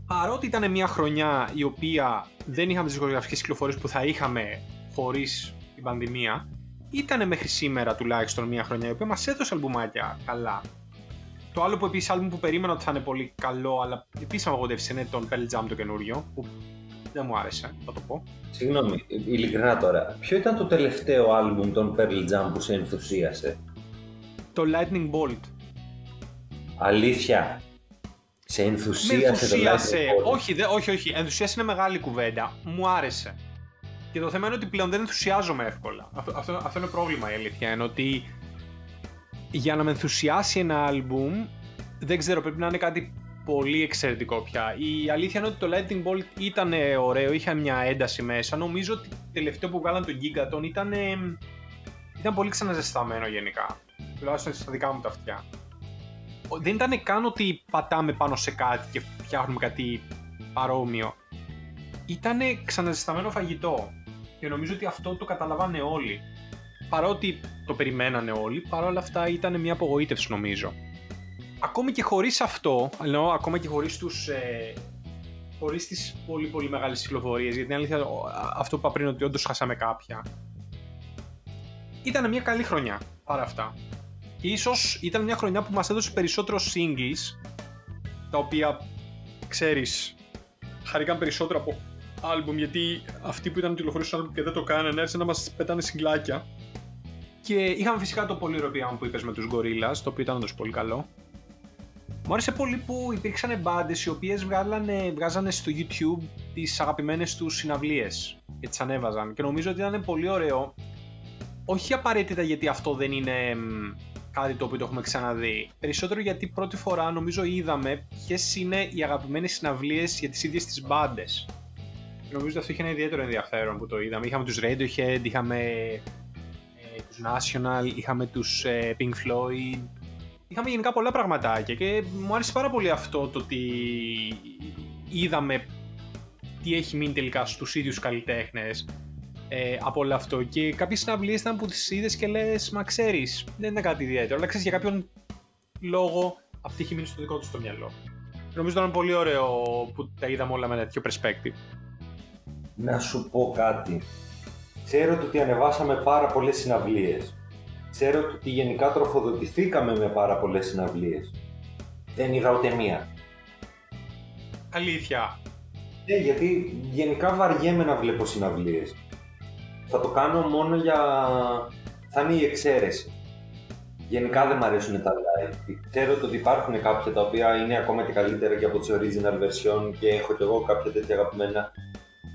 παρότι ήταν μια χρονιά η οποία δεν είχαμε τις δισκογραφικές κυκλοφορίες που θα είχαμε χωρίς την πανδημία, ήταν μέχρι σήμερα τουλάχιστον μια χρονιά η οποία μας έδωσε αλμπουμάκια καλά. το άλλο που επίσης άλμπουμ που περίμενα ότι θα είναι πολύ καλό, αλλά επίσης απογοητεύσει είναι τον Pearl Jam το καινούριο, που δεν μου άρεσε, θα το πω. Συγγνώμη, ειλικρινά τώρα. Ποιο ήταν το τελευταίο άλμπουμ των Pearl Jam που σε ενθουσίασε; Το Lightning Bolt. Αλήθεια; Σε ενθουσίασε, το Lightning Bolt; Όχι, δε, όχι, όχι. Ενθουσίασε είναι μεγάλη κουβέντα. Μου άρεσε. Και το θέμα είναι ότι πλέον δεν ενθουσιάζομαι εύκολα. Αυτό, αυτό, αυτό είναι πρόβλημα η αλήθεια. Είναι ότι για να με ενθουσιάσει ένα άλμπουμ, δεν ξέρω, πρέπει να είναι κάτι πολύ εξαιρετικό πια. Η αλήθεια είναι ότι το Lightning Bolt ήταν ωραίο, είχε μια ένταση μέσα. Νομίζω ότι το τελευταίο που βγάλαν τον Gigaton ήταν, ήταν πολύ ξαναζεσταμένο γενικά. Τουλάχιστον στα δικά μου τα αυτιά. Δεν ήταν καν ότι πατάμε πάνω σε κάτι και φτιάχνουμε κάτι παρόμοιο. Ήταν ξαναζεσταμένο φαγητό. Και νομίζω ότι αυτό το καταλαβάνε όλοι. Παρότι το περιμένανε όλοι, παρόλα αυτά ήταν μια απογοήτευση νομίζω ακόμη και χωρίς αυτό, ενώ ακόμα και χωρίς τους... Ε, χωρίς τις πολύ πολύ μεγάλες κυκλοφορίες, γιατί είναι αλήθεια αυτό που είπα πριν ότι όντως χάσαμε κάποια, ήταν μια καλή χρονιά παρά αυτά. Και ίσως ήταν μια χρονιά που μας έδωσε περισσότερο singles, τα οποία, ξέρεις, χαρήκαν περισσότερο από άλμπουμ, γιατί αυτοί που ήταν κυκλοφορήσουν άλμπουμ και δεν το κάνανε, έρθαν να μας πετάνε συγκλάκια. Και είχαμε φυσικά το πολύ European που είπες με τους Gorillaz, το οποίο ήταν όντως πολύ καλό. Μου άρεσε πολύ που υπήρξαν μπάντες οι οποίες βγάζανε στο YouTube τις αγαπημένες τους συναυλίες και τις ανέβαζαν. Και νομίζω ότι ήταν πολύ ωραίο. Όχι απαραίτητα γιατί αυτό δεν είναι κάτι το οποίο το έχουμε ξαναδεί. Περισσότερο γιατί πρώτη φορά νομίζω είδαμε ποιες είναι οι αγαπημένες συναυλίες για τις ίδιες τις μπάντες. Νομίζω ότι αυτό είχε ένα ιδιαίτερο ενδιαφέρον που το είδαμε. Είχαμε τους Radiohead, είχαμε ε, τους National, είχαμε τους ε, Pink Floyd, είχαμε γενικά πολλά πραγματάκια και μου άρεσε πάρα πολύ αυτό το ότι είδαμε τι έχει μείνει τελικά στους ίδιους καλλιτέχνες ε, από όλο αυτό. Και κάποιες συναυλίες ήταν που τις είδες και λες μα ξέρεις δεν είναι κάτι ιδιαίτερο αλλά ξέρεις για κάποιον λόγο αυτή έχει μείνει στο δικό του το μυαλό. Νομίζω ήταν πολύ ωραίο που τα είδαμε όλα με ένα τέτοιο perspective Να σου πω κάτι ξέρω ότι ανεβάσαμε πάρα πολλές συναυλίες ξέρω ότι γενικά τροφοδοτηθήκαμε με πάρα πολλές συναυλίες. Δεν είδα ούτε μία. Αλήθεια. Ναι, γιατί γενικά βαριέμαι να βλέπω συναυλίες. Θα το κάνω μόνο για... θα είναι η εξαίρεση. Γενικά δεν μου αρέσουν τα live. Ξέρω ότι υπάρχουν κάποια τα οποία είναι ακόμα και καλύτερα και από τις original version και έχω κι εγώ κάποια τέτοια αγαπημένα.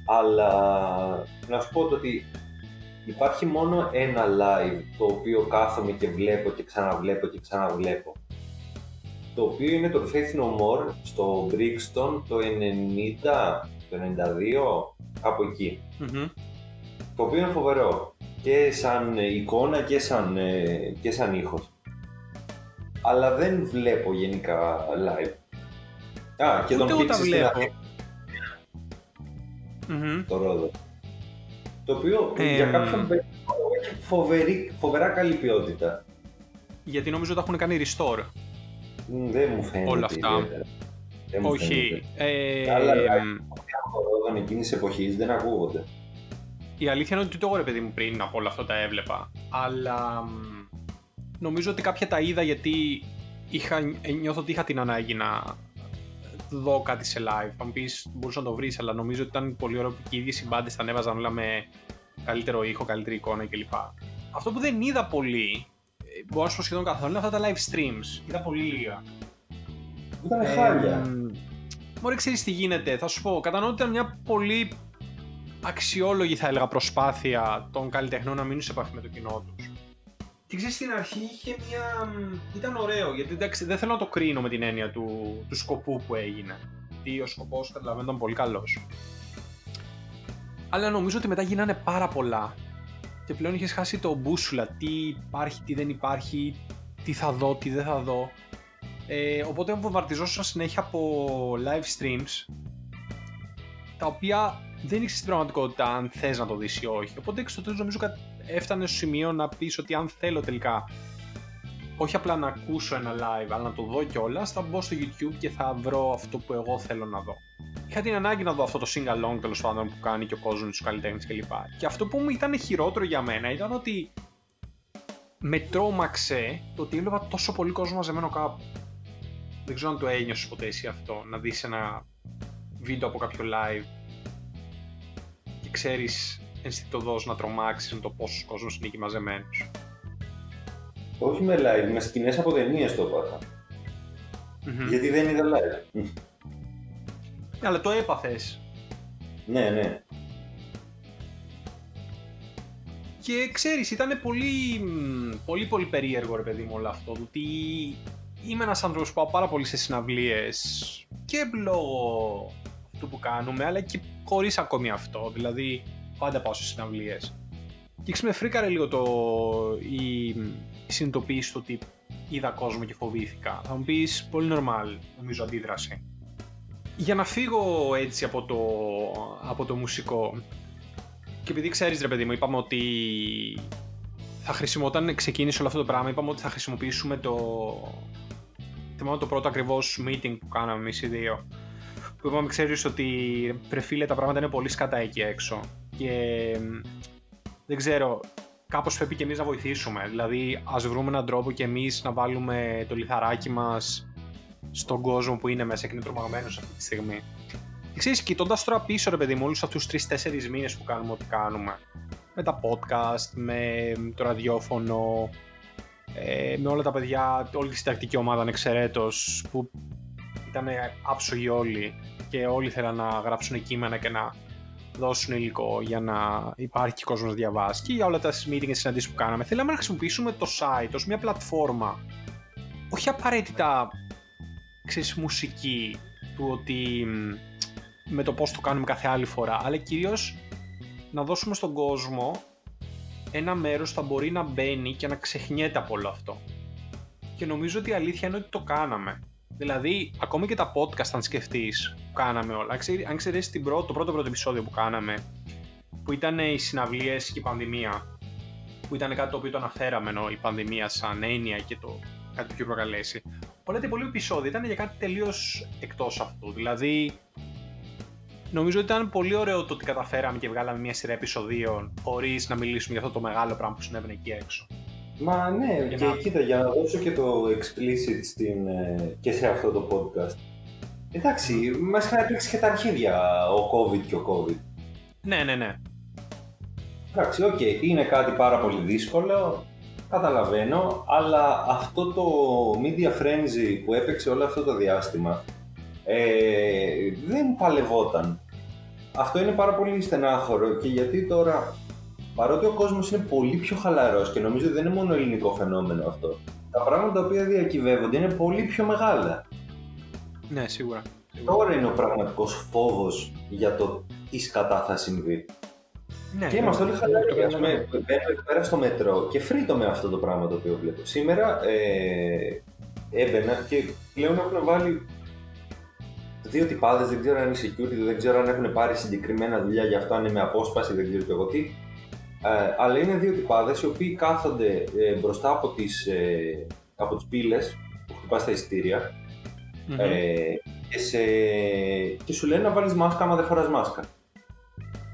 Αλλά να σου πω ότι Υπάρχει μόνο ένα live το οποίο κάθομαι και βλέπω και ξαναβλέπω και ξαναβλέπω. Το οποίο είναι το Faith No More στο Brixton το 90, το 92, κάπου Το οποίο είναι φοβερό και σαν εικόνα και σαν, ε, και σαν ήχος. Αλλά δεν βλέπω γενικά live. Α, και Ούτε τον Ούτε βλέπω. Το Ρόδο. Το οποίο ε, για κάποιον έχει φοβερή, φοβερά καλή ποιότητα. Γιατί νομίζω ότι έχουν κάνει restore. Δεν μου φαίνεται. Όλα αυτά. Δεν Όχι. Ε, Αλλά από εκείνης εποχής δεν ακούγονται. Η αλήθεια είναι ότι το εγώ ρε παιδί μου πριν από όλα αυτά τα έβλεπα. Αλλά νομίζω ότι κάποια τα είδα γιατί είχα, νιώθω ότι είχα την ανάγκη να δω κάτι σε live. Αν πεις, μπορούσες να το βρεις, αλλά νομίζω ότι ήταν πολύ ωραίο που και οι ίδιες οι μπάντες τα ανέβαζαν όλα με καλύτερο ήχο, καλύτερη εικόνα κλπ. Αυτό που δεν είδα πολύ, ε, μπορώ να σου πω σχεδόν καθόλου, είναι αυτά τα live streams. Είδα πολύ λίγα. Ήταν ε, χάλια. Μωρέ, ξέρεις τι γίνεται. Θα σου πω, κατανοώ ότι ήταν μια πολύ αξιόλογη, θα έλεγα, προσπάθεια των καλλιτεχνών να μείνουν σε επαφή με το κοινό τους. Και ξέρεις, στην αρχή είχε μια... ήταν ωραίο, γιατί εντάξει, δεν θέλω να το κρίνω με την έννοια του, του σκοπού που έγινε. Γιατί ο σκοπός, καταλαβαίνω, ήταν πολύ καλός. Αλλά νομίζω ότι μετά γίνανε πάρα πολλά. Και πλέον είχες χάσει το μπούσουλα, τι υπάρχει, τι δεν υπάρχει, τι θα δω, τι δεν θα δω. Ε, οπότε βομβαρδιζόσουν συνέχεια από live streams, τα οποία δεν ήξερες στην πραγματικότητα αν θες να το δεις ή όχι. Οπότε στο τέλος νομίζω έφτανε στο σημείο να πεις ότι αν θέλω τελικά όχι απλά να ακούσω ένα live, αλλά να το δω κιόλας, θα μπω στο YouTube και θα βρω αυτό που εγώ θέλω να δω. Είχα την ανάγκη να δω αυτό το sing along τέλος πάντων που κάνει και ο κόσμος τους καλλιτέχνες κλπ. Και αυτό που μου ήταν χειρότερο για μένα ήταν ότι με τρόμαξε το ότι έβλεπα τόσο πολύ κόσμο μαζεμένο κάπου. Δεν ξέρω αν το ένιωσες ποτέ εσύ αυτό, να δεις ένα βίντεο από κάποιο live και ξέρεις ενστικτοδός να τρομάξεις με το πόσος κόσμος είναι εκεί μαζεμένος. Όχι με live, με σκηνές από ταινίες το επαθα Γιατί δεν είδα live. Αλλά το έπαθες. Ναι, ναι. Και ξέρεις, ήταν πολύ, πολύ, πολύ περίεργο ρε παιδί μου όλο αυτό, ότι είμαι ένας άνθρωπος που πάω πάρα πολύ σε συναυλίες και λόγω αυτού που κάνουμε, αλλά και χωρίς ακόμη αυτό, δηλαδή πάντα πάω σε συναυλίες. Και με φρίκαρε λίγο το, η, η συνειδητοποίηση του ότι είδα κόσμο και φοβήθηκα. Θα μου πεις, πολύ normal, νομίζω, αντίδραση. Για να φύγω έτσι από το, από το μουσικό, και επειδή ξέρεις ρε παιδί μου, είπαμε ότι θα χρησιμοποιήσουμε, όταν ξεκίνησε όλο αυτό το πράγμα, είπαμε ότι θα χρησιμοποιήσουμε το, θυμάμαι το πρώτο ακριβώς meeting που κάναμε εμείς οι δύο. Που είπαμε, ξέρεις ότι ρε φίλε, τα πράγματα είναι πολύ σκατά εκεί έξω. Και δεν ξέρω, κάπως πρέπει και εμείς να βοηθήσουμε. Δηλαδή, ας βρούμε έναν τρόπο και εμείς να βάλουμε το λιθαράκι μας στον κόσμο που είναι μέσα και είναι τρομαγμένος αυτή τη στιγμή. Και ξέρεις, κοιτώντας τώρα πίσω, ρε παιδί μου, όλους αυτούς του τρει-τέσσερι μήνες που κάνουμε ό,τι κάνουμε. Με τα podcast, με το ραδιόφωνο, ε, με όλα τα παιδιά, όλη τη συντακτική ομάδα ανεξαιρέτως που ήταν άψογοι όλοι και όλοι θέλαν να γράψουν κείμενα και να δώσουν υλικό για να υπάρχει και κόσμος να διαβάσει και για όλα τα meetings και συναντήσεις που κάναμε. Θέλαμε να χρησιμοποιήσουμε το site ως μια πλατφόρμα. Όχι απαραίτητα ξέρεις, μουσική του ότι με το πώς το κάνουμε κάθε άλλη φορά, αλλά κυρίως να δώσουμε στον κόσμο ένα μέρος θα μπορεί να μπαίνει και να ξεχνιέται από όλο αυτό. Και νομίζω ότι η αλήθεια είναι ότι το κάναμε. Δηλαδή, ακόμη και τα podcast, αν σκεφτείς, που κάναμε όλα. Αν ξέρει πρώτο, το πρώτο πρώτο επεισόδιο που κάναμε, που ήταν οι συναυλίες και η πανδημία, που ήταν κάτι το οποίο το αναφέραμε ενώ η πανδημία σαν έννοια και το κάτι πιο προκαλέσει. Όλα τα υπόλοιπα επεισόδια ήταν για κάτι τελείως εκτός αυτού. Δηλαδή, Νομίζω ότι ήταν πολύ ωραίο το ότι καταφέραμε και βγάλαμε μια σειρά επεισοδίων χωρίς να μιλήσουμε για αυτό το μεγάλο πράγμα που συνέβαινε εκεί έξω. Μα ναι, και, και κοίτα, για να δώσω και το explicit στην, ε, και σε αυτό το podcast. Εντάξει, μας είχαν έπαιξει και τα αρχίδια ο COVID και ο COVID. Ναι, ναι, ναι. Εντάξει, οκ, okay, είναι κάτι πάρα πολύ δύσκολο, καταλαβαίνω, αλλά αυτό το media frenzy που έπαιξε όλο αυτό το διάστημα ε, δεν παλευόταν αυτό είναι πάρα πολύ στενάχωρο και γιατί τώρα, παρότι ο κόσμος είναι πολύ πιο χαλαρός και νομίζω ότι δεν είναι μόνο ελληνικό φαινόμενο αυτό, τα πράγματα τα οποία διακυβεύονται είναι πολύ πιο μεγάλα. Ναι, σίγουρα. Τώρα είναι ο πραγματικός φόβος για το τι σκατά θα συμβεί. Ναι, και είμαστε ναι, όλοι χαλαροί. Α πούμε, μπαίνω πέρα στο μετρό και φρύτω με αυτό το πράγμα το οποίο βλέπω. Σήμερα ε, έμπαινα και πλέον έχουν βάλει δύο τυπάδες, δεν ξέρω αν είναι security, δεν ξέρω αν έχουν πάρει συγκεκριμένα δουλειά γι' αυτό, αν είναι με απόσπαση, δεν ξέρω και εγώ τι. Ε, αλλά είναι δύο τυπάδες οι οποίοι κάθονται ε, μπροστά από τις ε, από τις πύλες που χτυπάς τα εισιτήρια mm-hmm. ε, και, σε, και σου λένε να βάλεις μάσκα άμα δεν φοράς μάσκα.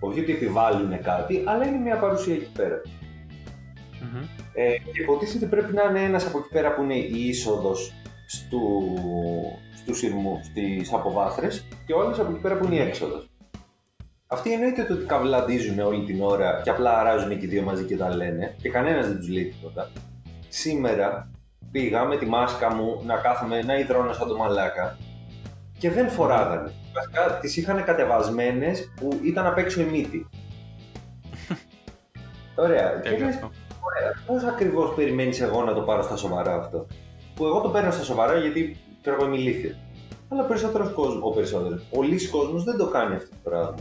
Όχι ότι επιβάλλουν κάτι, αλλά είναι μια παρουσία εκεί πέρα. Mm-hmm. Ε, και υποτίθεται πρέπει να είναι ένας από εκεί πέρα που είναι η είσοδος στου, στους σειρμού, στις αποβάθρες και όλε από εκεί πέρα που είναι η έξοδος. Αυτοί εννοείται ότι καβλαντίζουν όλη την ώρα και απλά αράζουν και οι δύο μαζί και τα λένε και κανένας δεν τους λέει τίποτα. Σήμερα πήγα με τη μάσκα μου να κάθομαι να υδρώνω σαν το μαλάκα και δεν φοράγανε. Βασικά τις είχαν κατεβασμένες που ήταν απ' έξω η μύτη. Ωραία. και λες, ωραία. Πώς ακριβώς περιμένεις εγώ να το πάρω στα σοβαρά αυτό; Που εγώ το παίρνω στα σοβαρά γιατί ξέρω εγώ είμαι ηλίθιο. Αλλά περισσότερος κόσμο, ο περισσότερος, πολλοί κόσμος δεν το κάνει αυτό το πράγμα.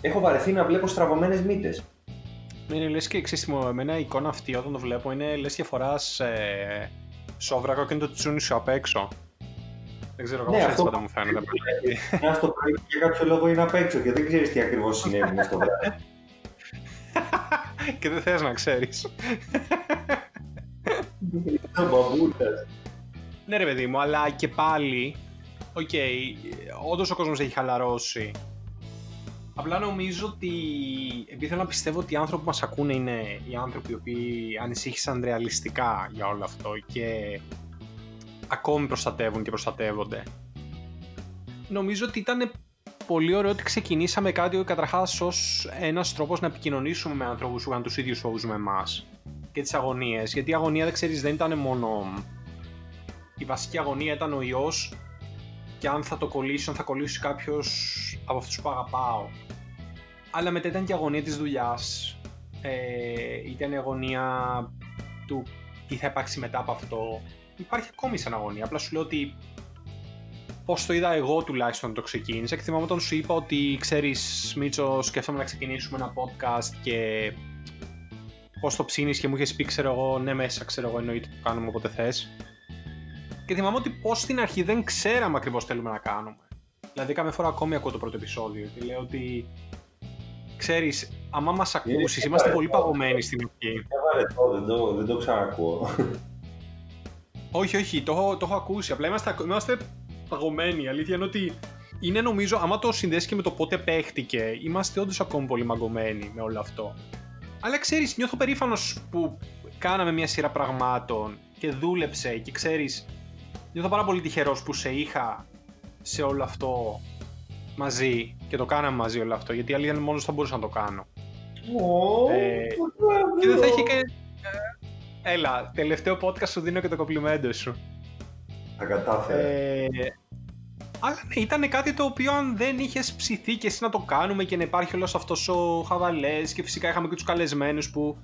Έχω βαρεθεί να βλέπω στραβωμένες μύτες. Ναι, είναι λες και εξίσιμο. Εμένα η εικόνα αυτή όταν το βλέπω είναι λες και φοράς ε, σόβρακο και είναι το τσούνι σου απ' έξω. Δεν ξέρω κάπως ναι, έτσι πάντα μου φαίνεται. Να το πρωί για κάποιο λόγο είναι απ' έξω και δεν ξέρεις τι ακριβώς συνέβη στο βράδυ. και δεν θες να ξέρεις. Το μπαμπούτα. Ναι, ρε παιδί μου, αλλά και πάλι. Οκ, okay, όντως ο κόσμος έχει χαλαρώσει. Απλά νομίζω ότι. Επειδή θέλω να πιστεύω ότι οι άνθρωποι που μας ακούνε είναι οι άνθρωποι οι οποίοι ανησύχησαν ρεαλιστικά για όλο αυτό και ακόμη προστατεύουν και προστατεύονται. Νομίζω ότι ήταν πολύ ωραίο ότι ξεκινήσαμε κάτι καταρχάς ως ένας τρόπος να επικοινωνήσουμε με ανθρώπους που είχαν τους ίδιους φόβους με εμάς και τις αγωνίες. Γιατί η αγωνία, δεν ξέρεις, δεν ήταν μόνο. Η βασική αγωνία ήταν ο ιό και αν θα το κολλήσει, αν θα κολλήσει κάποιος από αυτούς που αγαπάω. Αλλά μετά ήταν και η αγωνία της δουλειάς. Ε, ήταν η αγωνία του τι θα υπάρξει μετά από αυτό. Υπάρχει ακόμη σαν αγωνία. Απλά σου λέω ότι πώς το είδα εγώ τουλάχιστον το ξεκίνησα. Και θυμάμαι όταν σου είπα ότι ξέρεις, Μίτσο, σκέφτομαι να ξεκινήσουμε ένα podcast και πώς το ψήνεις και μου είχες πει, ξέρω εγώ, ναι, μέσα, ξέρω εγώ, εννοείται το κάνουμε όποτε θες. Και θυμάμαι ότι πώς στην αρχή δεν ξέραμε ακριβώς τι θέλουμε να κάνουμε. Δηλαδή, καμιά φορά ακόμη ακούω το πρώτο επεισόδιο και λέω ότι ξέρεις, άμα μας ακούσεις, είμαστε πολύ παγωμένοι στην αρχή. Έβαλε το, δεν το, δεν το ξανακούω. όχι, όχι, το, έχω, το έχω ακούσει. Απλά είμαστε, είμαστε παγωμένοι. Η αλήθεια είναι ότι είναι νομίζω, άμα το συνδέσεις και με το πότε παίχτηκε, είμαστε όντως ακόμη πολύ μαγκωμένοι με όλο αυτό. Αλλά ξέρεις, νιώθω περήφανος που κάναμε μια σειρά πραγμάτων και δούλεψε και ξέρεις, νιώθω πάρα πολύ τυχερός που σε είχα σε όλο αυτό μαζί και το κάναμε μαζί όλο αυτό. Γιατί αλήθεια είναι μόνος θα μπορούσα να το κάνω. ε, και δεν θα είχε και. Ε, έλα, τελευταίο podcast σου δίνω και το κομπλιμέντο σου. Τα κατάφερε. Ε, αλλά ναι, ήταν κάτι το οποίο αν δεν είχες ψηθεί και εσύ να το κάνουμε και να υπάρχει όλος αυτός ο χαβαλές και φυσικά είχαμε και τους καλεσμένους που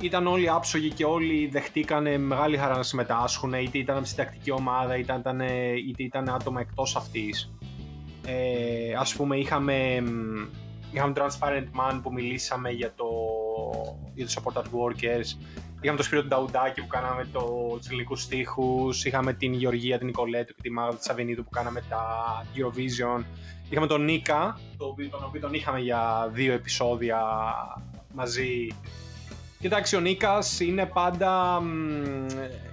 ήταν όλοι άψογοι και όλοι δεχτήκανε μεγάλη χαρά να συμμετάσχουν, είτε ήταν από συντακτική ομάδα, είτε ήταν, είτε ήταν άτομα εκτός αυτής. Ε, ας πούμε είχαμε, είχαμε Transparent Man που μιλήσαμε για, το, για τους support workers, είχαμε το Σπύρο του Νταουντάκη που κάναμε το, τους ελληνικούς στίχους, είχαμε την Γεωργία, την Νικολέτου και τη Μάγδα της Αβενίδου που κάναμε τα Eurovision, είχαμε τον Νίκα, το οποίο, τον οποίο τον είχαμε για δύο επεισόδια μαζί. Κοιτάξτε, ο Νίκας είναι πάντα,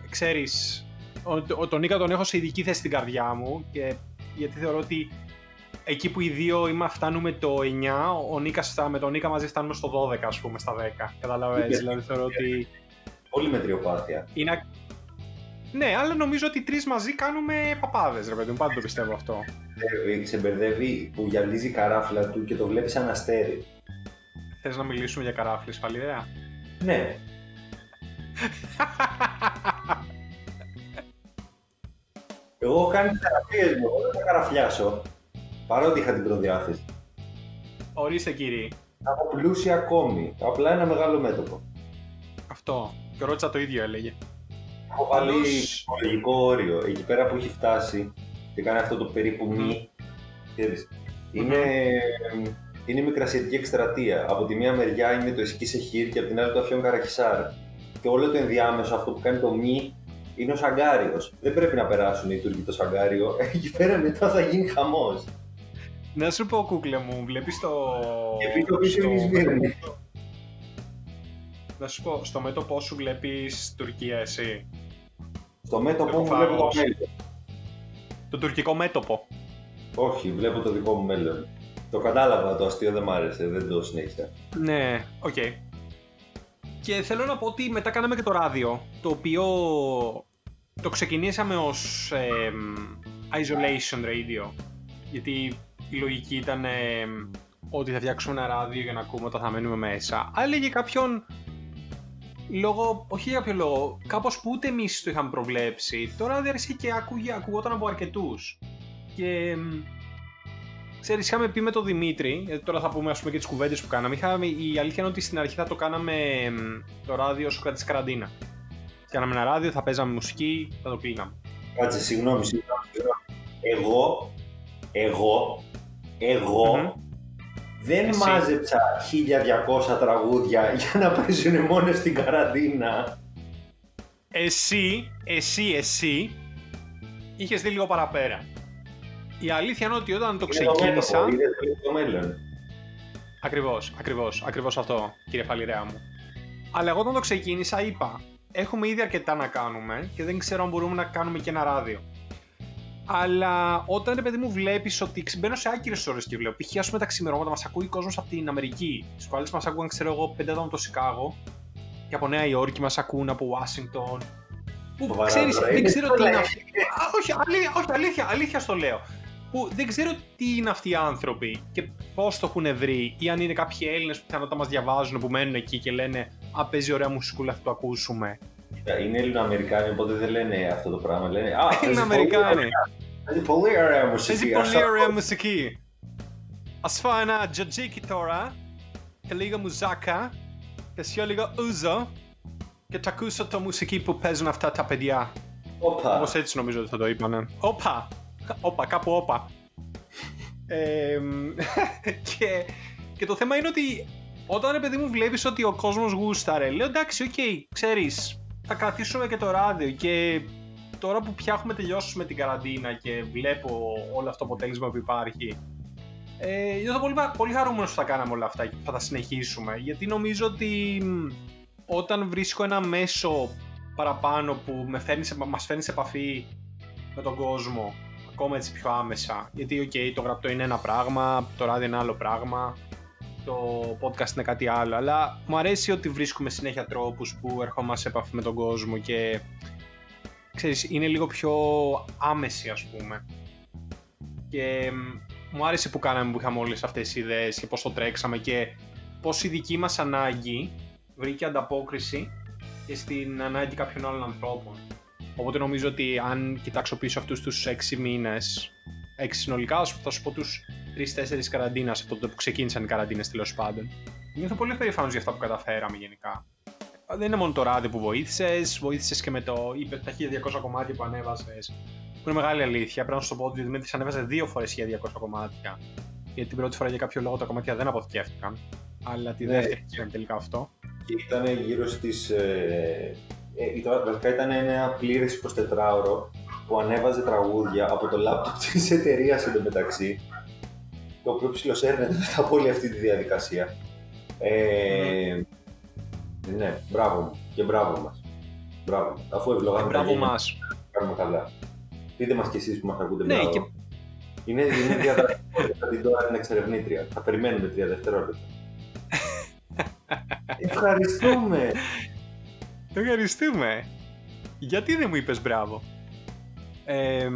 ξέρεις, ο, τον Νίκα τον έχω σε ειδική θέση στην καρδιά μου και γιατί θεωρώ ότι εκεί που οι δύο είμα, φτάνουμε το 9, ο Νίκας, με τον Νίκα μαζί φτάνουμε στο 12, ας πούμε, στα 10. Καταλαβαίνεις, δηλαδή θεωρώ ότι... Πολύ μετριοπάθεια. Είναι... Ναι, αλλά νομίζω ότι τρεις μαζί κάνουμε παπάδες, ρε παιδί μου. Πάντα το πιστεύω αυτό. Ε, σε μπερδεύει που γυαλίζει η καράφλα του και το βλέπει σαν αστέρι. Θες να μιλήσουμε για καράφλες, πάλι ιδέα. Ναι. Εγώ έχω κάνει θεραπείες μου, δεν θα καραφλιάσω. Παρότι είχα την προδιάθεση. Ορίστε κύριε. Από πλούσια ακόμη. Απλά ένα μεγάλο μέτωπο. Αυτό. Και ρώτησα το ίδιο έλεγε. Έχω βάλει ψυχολογικό όριο. Εκεί πέρα που έχει φτάσει και κάνει αυτό το περίπου μη. Είναι, είναι μικρασιατική εκστρατεία. Από τη μία μεριά είναι το Εσκή Σεχίρ και από την άλλη το Αφιόν Καραχισάρ. Και όλο το ενδιάμεσο, αυτό που κάνει το μη, είναι ο Σαγκάριος. Δεν πρέπει να περάσουν οι Τούρκοι το Σαγκάριο. Εκεί πέρα μετά θα γίνει χαμός. Να σου πω, κούκλε μου, βλέπεις το. Και πίσω πίσω είναι Να σου πω, στο μέτωπό σου βλέπεις Τουρκία, εσύ; Στο μέτωπό μου βλέπω το μέλλον. Το τουρκικό μέτωπο. Όχι, βλέπω το δικό μου μέλλον. Το κατάλαβα, το αστείο δεν μ' άρεσε, δεν το συνέχισα. Ναι, οκ. Okay. Και θέλω να πω ότι μετά κάναμε και το ράδιο, το οποίο το ξεκινήσαμε ως ε, isolation radio, γιατί η λογική ήταν ότι θα φτιάξουμε ένα ράδιο για να ακούμε όταν θα μένουμε μέσα. Αλλά έλεγε κάποιον λόγω, όχι για κάποιο λόγο, κάπως που ούτε εμείς το είχαμε προβλέψει. Το ράδιο άρχισε και ακούγε, ακουγόταν από αρκετούς. Και Ξέρεις, είχαμε πει με τον Δημήτρη, γιατί τώρα θα πούμε ας πούμε και τις κουβέντες που κάναμε, είχαμε, η αλήθεια είναι ότι στην αρχή θα το κάναμε το ράδιο όσο κρατήσει καραντίνα. Κάναμε ένα ράδιο, θα παίζαμε μουσική, θα το κλείναμε. Κάτσε, συγγνώμη, συγγνώμη. Εγώ, εγώ εγω δεν Εσύ. μάζεψα 1200 τραγούδια για να παίζουν μόνο στην καραντίνα. Εσύ, εσύ, εσύ, είχες δει λίγο παραπέρα. Η αλήθεια είναι ότι όταν το ξεκίνησα... Είναι το μέλλον. Ακριβώς, ακριβώς, ακριβώς αυτό, κύριε Φαλιρέα μου. Αλλά εγώ όταν το ξεκίνησα είπα, έχουμε ήδη αρκετά να κάνουμε και δεν ξέρω αν μπορούμε να κάνουμε και ένα ράδιο. Αλλά όταν ρε παιδί μου βλέπεις ότι μπαίνω σε άκυρες ώρες και βλέπω. Π.χ. ας πούμε τα ξημερώματα μας ακούει κόσμος από την Αμερική. Στι προάλλε μας ακούγαν, ξέρω εγώ, πέντε άτομα από το Σικάγο. Και από Νέα Υόρκη μας ακούν από Ουάσιγκτον. Που ξέρεις, δεν ξέρω τι είναι αυτή. όχι, όχι, αλήθεια, αλήθεια στο λέω. Που δεν ξέρω τι είναι αυτοί οι άνθρωποι και πώς το έχουν βρει, ή αν είναι κάποιοι Έλληνες που πιθανότατα μας διαβάζουν, που μένουν εκεί και λένε Α, παίζει ωραία μουσικούλα, αυτό το ακούσουμε. Είναι Ελληνοαμερικάνοι, οπότε δεν λένε αυτό το πράγμα. Λένε Α, Ελληνοαμερικάνοι. Παίζει πολύ ωραία μουσική. Παίζει πολύ ωραία μουσική. Α φάω ένα τζατζίκι τώρα και λίγο μουζάκα και πιω λίγο ούζο και θα ακούσω το μουσική που παίζουν αυτά τα παιδιά. Όπα. Όπως έτσι νομίζω ότι θα το είπανε. Όπα. Όπα, κάπου όπα. ε, και, και το θέμα είναι ότι όταν ρε παιδί μου βλέπεις ότι ο κόσμος γούσταρε, λέω εντάξει, οκέι, okay, ξέρεις, θα κρατήσουμε και το ράδιο και τώρα που πια έχουμε τελειώσει με την καραντίνα και βλέπω όλο αυτό το αποτέλεσμα που υπάρχει, ε, νιώθω πολύ, πολύ χαρούμενος που θα κάναμε όλα αυτά και θα τα συνεχίσουμε, γιατί νομίζω ότι όταν βρίσκω ένα μέσο παραπάνω που με φέρνει σε, μας φέρνει σε επαφή με τον κόσμο, ακόμα έτσι πιο άμεσα, γιατί okay, το γραπτό είναι ένα πράγμα, το ράδιο είναι άλλο πράγμα, το podcast είναι κάτι άλλο, αλλά μου αρέσει ότι βρίσκουμε συνέχεια τρόπους που ερχόμαστε σε επαφή με τον κόσμο και ξέρεις, είναι λίγο πιο άμεση ας πούμε. Και μου άρεσε που κάναμε που είχαμε όλες αυτές τις ιδέες και πώς το τρέξαμε και πώς η δική μας ανάγκη βρήκε ανταπόκριση και στην ανάγκη κάποιων άλλων ανθρώπων. Οπότε νομίζω ότι αν κοιτάξω πίσω αυτούς τους 6 μήνες, 6 συνολικά, θα σου πω τους 3-4 καραντίνας από τότε που ξεκίνησαν οι καραντίνες τέλος πάντων. Νιώθω πολύ περήφανος για αυτά που καταφέραμε γενικά. Δεν είναι μόνο το ράδι που βοήθησες, βοήθησες και με το είπε τα 1200 κομμάτια που ανέβασε. Που είναι μεγάλη αλήθεια. Πρέπει να σου το πω ότι ο Δημήτρης ανέβασε δύο φορές 1200 κομμάτια. Γιατί την πρώτη φορά για κάποιο λόγο τα κομμάτια δεν αποθηκεύτηκαν. Αλλά τη ναι. δεύτερη ναι. τελικά αυτό και ήταν γύρω στις... Ε, ε, βασικά ήταν ένα πλήρες 24ωρο που ανέβαζε τραγούδια από το λάπτοπ της εταιρείας εντωμεταξύ το οποίο ψιλοσέρνεται μετά από όλη αυτή τη διαδικασία. Ε, ναι, μπράβο και μπράβο μας. Μπράβο. Αφού ευλογάμε μπράβο μας. Κάνουμε καλά. Πείτε μας κι εσείς που μας ακούτε ναι, μπράβο. Και... Είναι, είναι διαδραστική. θα την τώρα την εξερευνήτρια. Θα περιμένουμε τρία δευτερόλεπτα. Ευχαριστούμε. Ευχαριστούμε. Γιατί δεν μου είπες μπράβο; Ε,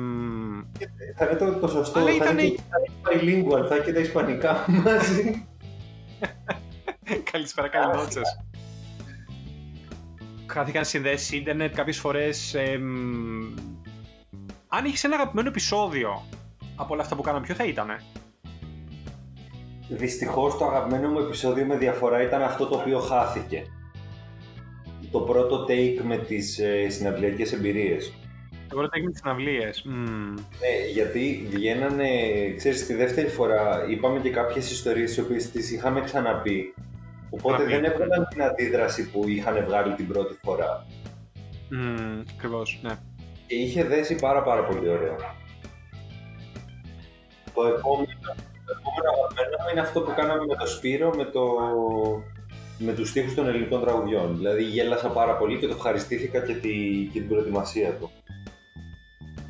θα είναι το, το σωστό, θα ήταν... είναι bilingual, θα έχει και τα ισπανικά μαζί. Καλησπέρα, καληνότσες. Χάθηκαν συνδέσεις ίντερνετ κάποιες φορές. αν είχες ένα αγαπημένο επεισόδιο από όλα αυτά που κάναμε, ποιο θα ήτανε; Δυστυχώς το αγαπημένο μου επεισόδιο με διαφορά ήταν αυτό το οποίο χάθηκε. Το πρώτο take με τις ε, συναυλιακές εμπειρίες. Το πρώτο take με τις συναυλίες. Mm. Ναι, γιατί βγαίνανε, ξέρεις, τη δεύτερη φορά είπαμε και κάποιες ιστορίες τις οποίες τις είχαμε ξαναπεί. Οπότε δεν έβγαλαν την αντίδραση που είχαν βγάλει την πρώτη φορά. Mm, ακριβώς, ναι. Και είχε δέσει πάρα πάρα πολύ ωραία. Το επόμενο το επόμενο αγαπημένο είναι αυτό που κάναμε με το Σπύρο, με, το... με τους στίχους των ελληνικών τραγουδιών. Δηλαδή γέλασα πάρα πολύ και το ευχαριστήθηκα και, τη... και την προετοιμασία του.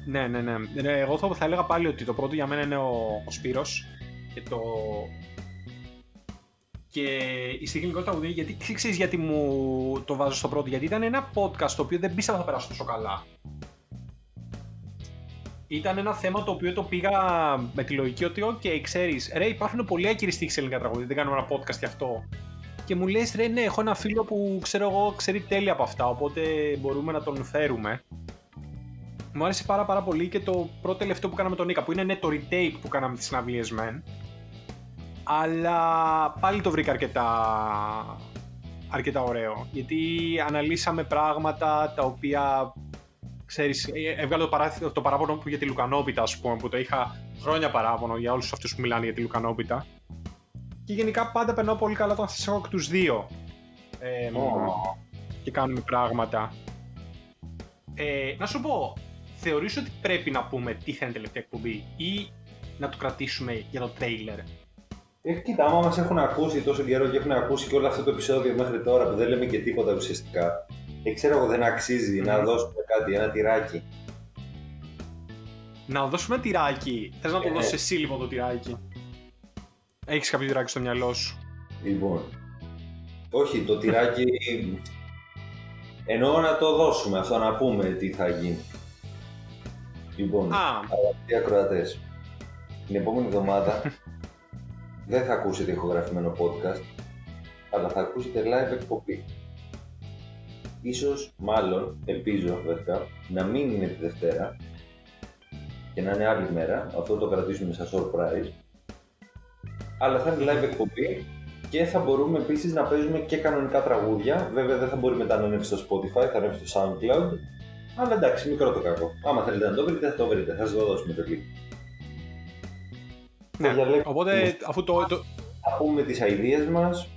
Ναι, ναι, ναι. Ε, εγώ θα, θα έλεγα πάλι ότι το πρώτο για μένα είναι ο, ο Σπύρος και το... Και η στίχη ελληνικών τραγουδιών, γιατί ξέρεις γιατί μου το βάζω στο πρώτο, γιατί ήταν ένα podcast το οποίο δεν πίστευα θα περάσει τόσο καλά ήταν ένα θέμα το οποίο το πήγα με τη λογική ότι, OK, ξέρεις, ρε, υπάρχουν πολλοί ακυριστικοί σε ελληνικά τραγούδια. Δεν κάνουμε ένα podcast γι' αυτό. Και μου λες, ρε, ναι, έχω ένα φίλο που ξέρω εγώ ξέρει τέλεια από αυτά, οπότε μπορούμε να τον φέρουμε. Μου άρεσε πάρα πάρα πολύ και το πρώτο τελευταίο που κάναμε τον Νίκα, που είναι ναι, το retake που κάναμε τις συναυλίες μεν. Αλλά πάλι το βρήκα αρκετά, αρκετά ωραίο. Γιατί αναλύσαμε πράγματα τα οποία ξέρεις, ε, έβγαλε το, παρά, το παράπονο που για τη Λουκανόπιτα, ας πούμε, που το είχα χρόνια παράπονο για όλους αυτούς που μιλάνε για τη Λουκανόπιτα. Και γενικά πάντα περνάω πολύ καλά όταν σας έχω και τους δύο. Ε, Και κάνουμε πράγματα. Ε, να σου πω, θεωρείς ότι πρέπει να πούμε τι θα είναι τελευταία εκπομπή ή να το κρατήσουμε για το τρέιλερ; Ε, κοίτα, άμα μας έχουν ακούσει τόσο καιρό και έχουν ακούσει και όλο αυτό το επεισόδιο μέχρι τώρα που δεν λέμε και τίποτα ουσιαστικά, και ξέρω εγώ δεν αξίζει να δώσουμε κάτι, ένα τυράκι. Να δώσουμε ένα τυράκι. Θες να το ε, δώσεις εσύ λοιπόν το τυράκι; Έχεις κάποιο τυράκι στο μυαλό σου; Λοιπόν. Όχι, το τυράκι... Εννοώ να το δώσουμε αυτό, να πούμε τι θα γίνει. Λοιπόν, Α, αγαπητοί ακροατές, την επόμενη εβδομάδα δεν θα ακούσετε ηχογραφημένο podcast, αλλά θα ακούσετε live εκπομπή. Ίσως, μάλλον, ελπίζω βέβαια, να μην είναι τη Δευτέρα και να είναι άλλη μέρα, αυτό το κρατήσουμε σαν surprise, αλλά θα είναι live εκπομπή και θα μπορούμε επίσης να παίζουμε και κανονικά τραγούδια. Βέβαια δεν θα μπορεί μετά να ανέβει στο Spotify, θα ανέβει στο SoundCloud. Αλλά εντάξει, μικρό το κακό. Άμα θέλετε να το βρείτε, θα το βρείτε. Θα σας το δώσουμε το link. ναι. διαλέξουμε. Οπότε, αφού το, το, Θα πούμε τις αηδίες μας.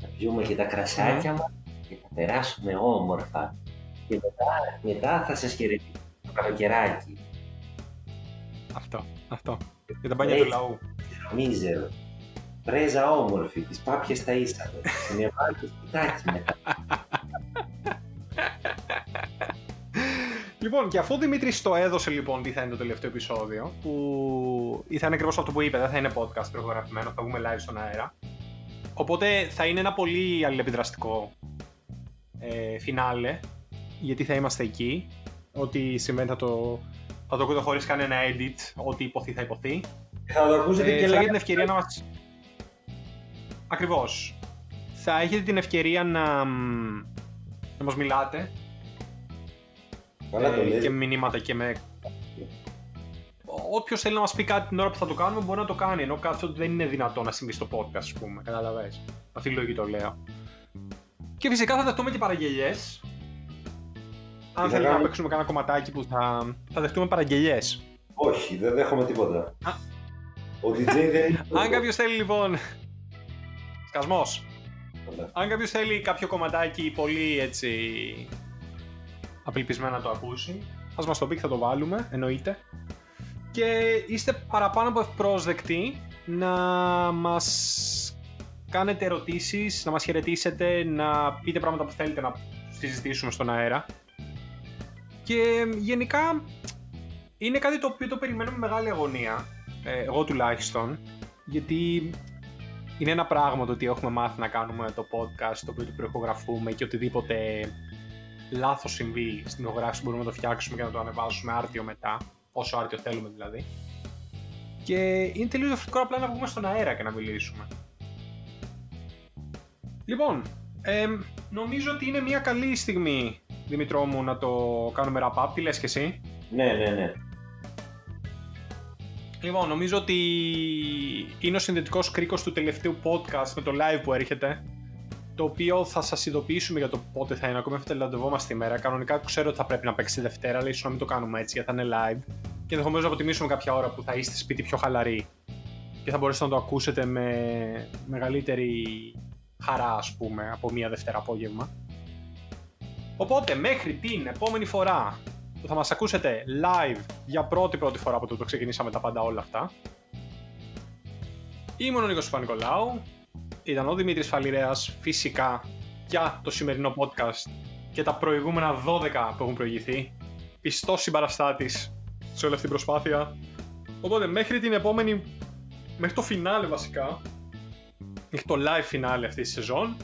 Θα πιούμε και τα κρασάκια μας και θα περάσουμε όμορφα. Και μετά, μετά θα σας χαιρετήσω το καλοκαιράκι. Αυτό, αυτό. Για τα μπάνια του Έτσι. λαού. Μίζερο. Πρέζα όμορφη, τις πάπιες τα ίσανε. Συνεβάλλεις το σπιτάκι μετά. Λοιπόν, και αφού ο Δημήτρης το έδωσε λοιπόν τι θα είναι το τελευταίο επεισόδιο, που ή θα είναι ακριβώς αυτό που είπε, δεν θα είναι podcast προγραφημένο, θα βγούμε live στον αέρα. Οπότε θα είναι ένα πολύ αλληλεπιδραστικό ε, φινάλε, γιατί θα είμαστε εκεί. Ό,τι σημαίνει θα το, θα το ακούτε χωρί κανένα edit, ό,τι υποθεί θα υποθεί. Θα το ακούσετε Ε, και θα έχετε live. την ευκαιρία να μας... Ακριβώς. Θα έχετε την ευκαιρία να, μ, να μας μιλάτε Καλά το ε, λες. και με μηνύματα και με... Όποιος θέλει να μας πει κάτι την ώρα που θα το κάνουμε μπορεί να το κάνει, ενώ αυτό δεν είναι δυνατό να συμβεί στο podcast, ας πούμε, καταλαβες. Αυτή η λογική το λέω. Και φυσικά θα δεχτούμε και παραγγελιές. Αν θα θέλει να κάνουμε; παίξουμε κανένα κομματάκι που θα, θα δεχτούμε παραγγελιές. Όχι, δεν δέχομαι τίποτα. Α. Ο DJ δεν είναι. Αν κάποιος θέλει λοιπόν. Σκασμός. Καλά. Αν κάποιος θέλει κάποιο κομματάκι πολύ έτσι. απελπισμένα να το ακούσει, ας μας το πει και θα το βάλουμε, εννοείται. Και είστε παραπάνω από ευπρόσδεκτοι να μας κάνετε ερωτήσεις, να μας χαιρετήσετε, να πείτε πράγματα που θέλετε να συζητήσουμε στον αέρα. Και γενικά είναι κάτι το οποίο το περιμένω με μεγάλη αγωνία, ε, εγώ τουλάχιστον, γιατί είναι ένα πράγμα το ότι έχουμε μάθει να κάνουμε το podcast, το οποίο το προεχογραφούμε και οτιδήποτε λάθος συμβεί στην ηχογράφηση μπορούμε να το φτιάξουμε και να το ανεβάσουμε άρτιο μετά, όσο άρτιο θέλουμε δηλαδή. Και είναι τελείως διαφορετικό απλά να βγούμε στον αέρα και να μιλήσουμε. Λοιπόν, εμ, νομίζω ότι είναι μια καλή στιγμή, Δημητρό μου, να το κάνουμε wrap-up. Τι λες και εσύ; Ναι, ναι, ναι. Λοιπόν, νομίζω ότι είναι ο συνδετικός κρίκος του τελευταίου podcast με το live που έρχεται το οποίο θα σας ειδοποιήσουμε για το πότε θα είναι. Ακόμη θα τελαντευόμαστε τη μέρα. Κανονικά ξέρω ότι θα πρέπει να παίξει τη Δευτέρα, αλλά ίσως να μην το κάνουμε έτσι γιατί θα είναι live. Και ενδεχομένως να αποτιμήσουμε κάποια ώρα που θα είστε σπίτι πιο χαλαροί και θα μπορέσετε να το ακούσετε με μεγαλύτερη χαρά, ας πούμε, από μία Δευτέρα απόγευμα. Οπότε, μέχρι την επόμενη φορά που θα μας ακούσετε live για πρώτη πρώτη φορά από το το ξεκινήσαμε τα πάντα όλα αυτά. Ήμουν ο Νίκος Παπα-Νικολάου, ήταν ο Δημήτρης Φαλιρέας φυσικά για το σημερινό podcast και τα προηγούμενα 12 που έχουν προηγηθεί. Πιστός συμπαραστάτης σε όλη αυτή την προσπάθεια. Οπότε μέχρι την επόμενη, μέχρι το φινάλε βασικά, μέχρι το live φινάλε αυτής της σεζόν,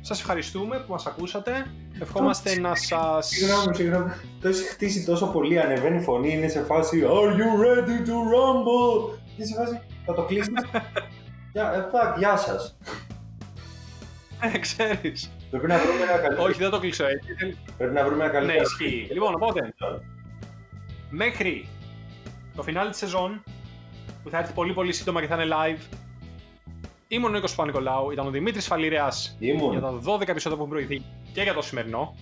σας ευχαριστούμε που μας ακούσατε. Ευχόμαστε να σας... Συγγνώμη, συγγνώμη. Το έχεις χτίσει τόσο πολύ, ανεβαίνει η φωνή, είναι σε φάση Are you ready to rumble? Και σε φάση, θα το κλείσει; Γεια, ε, πα, γεια σας. Ε, ξέρεις. Πρέπει να βρούμε ένα καλύτερο. Όχι, δεν το κλείσω έτσι. Πρέπει να βρούμε ένα Ναι, καλύτερο. ισχύει. Λοιπόν, οπότε, μέχρι το φινάλι της σεζόν, που θα έρθει πολύ πολύ σύντομα και θα είναι live, ήμουν ο Νίκος Παπα-Νικολάου, ήταν ο Δημήτρης Φαλιρέας για Ήμουν. τα 12 επεισόδια που έχουν προηγηθεί και για το σημερινό.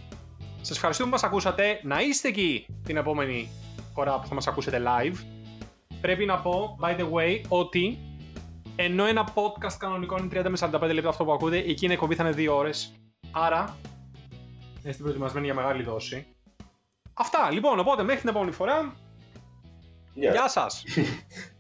Σας ευχαριστούμε που μας ακούσατε. Να είστε εκεί την επόμενη φορά που θα μας ακούσετε live. Πρέπει να πω, by the way, ότι ενώ ένα podcast κανονικό είναι 30 με 45 λεπτά αυτό που ακούτε, εκεί είναι εκπομπή θα είναι 2 ώρες. Άρα, είστε προετοιμασμένοι για μεγάλη δόση. Αυτά, λοιπόν, οπότε μέχρι την επόμενη φορά, Γεια. γεια σας!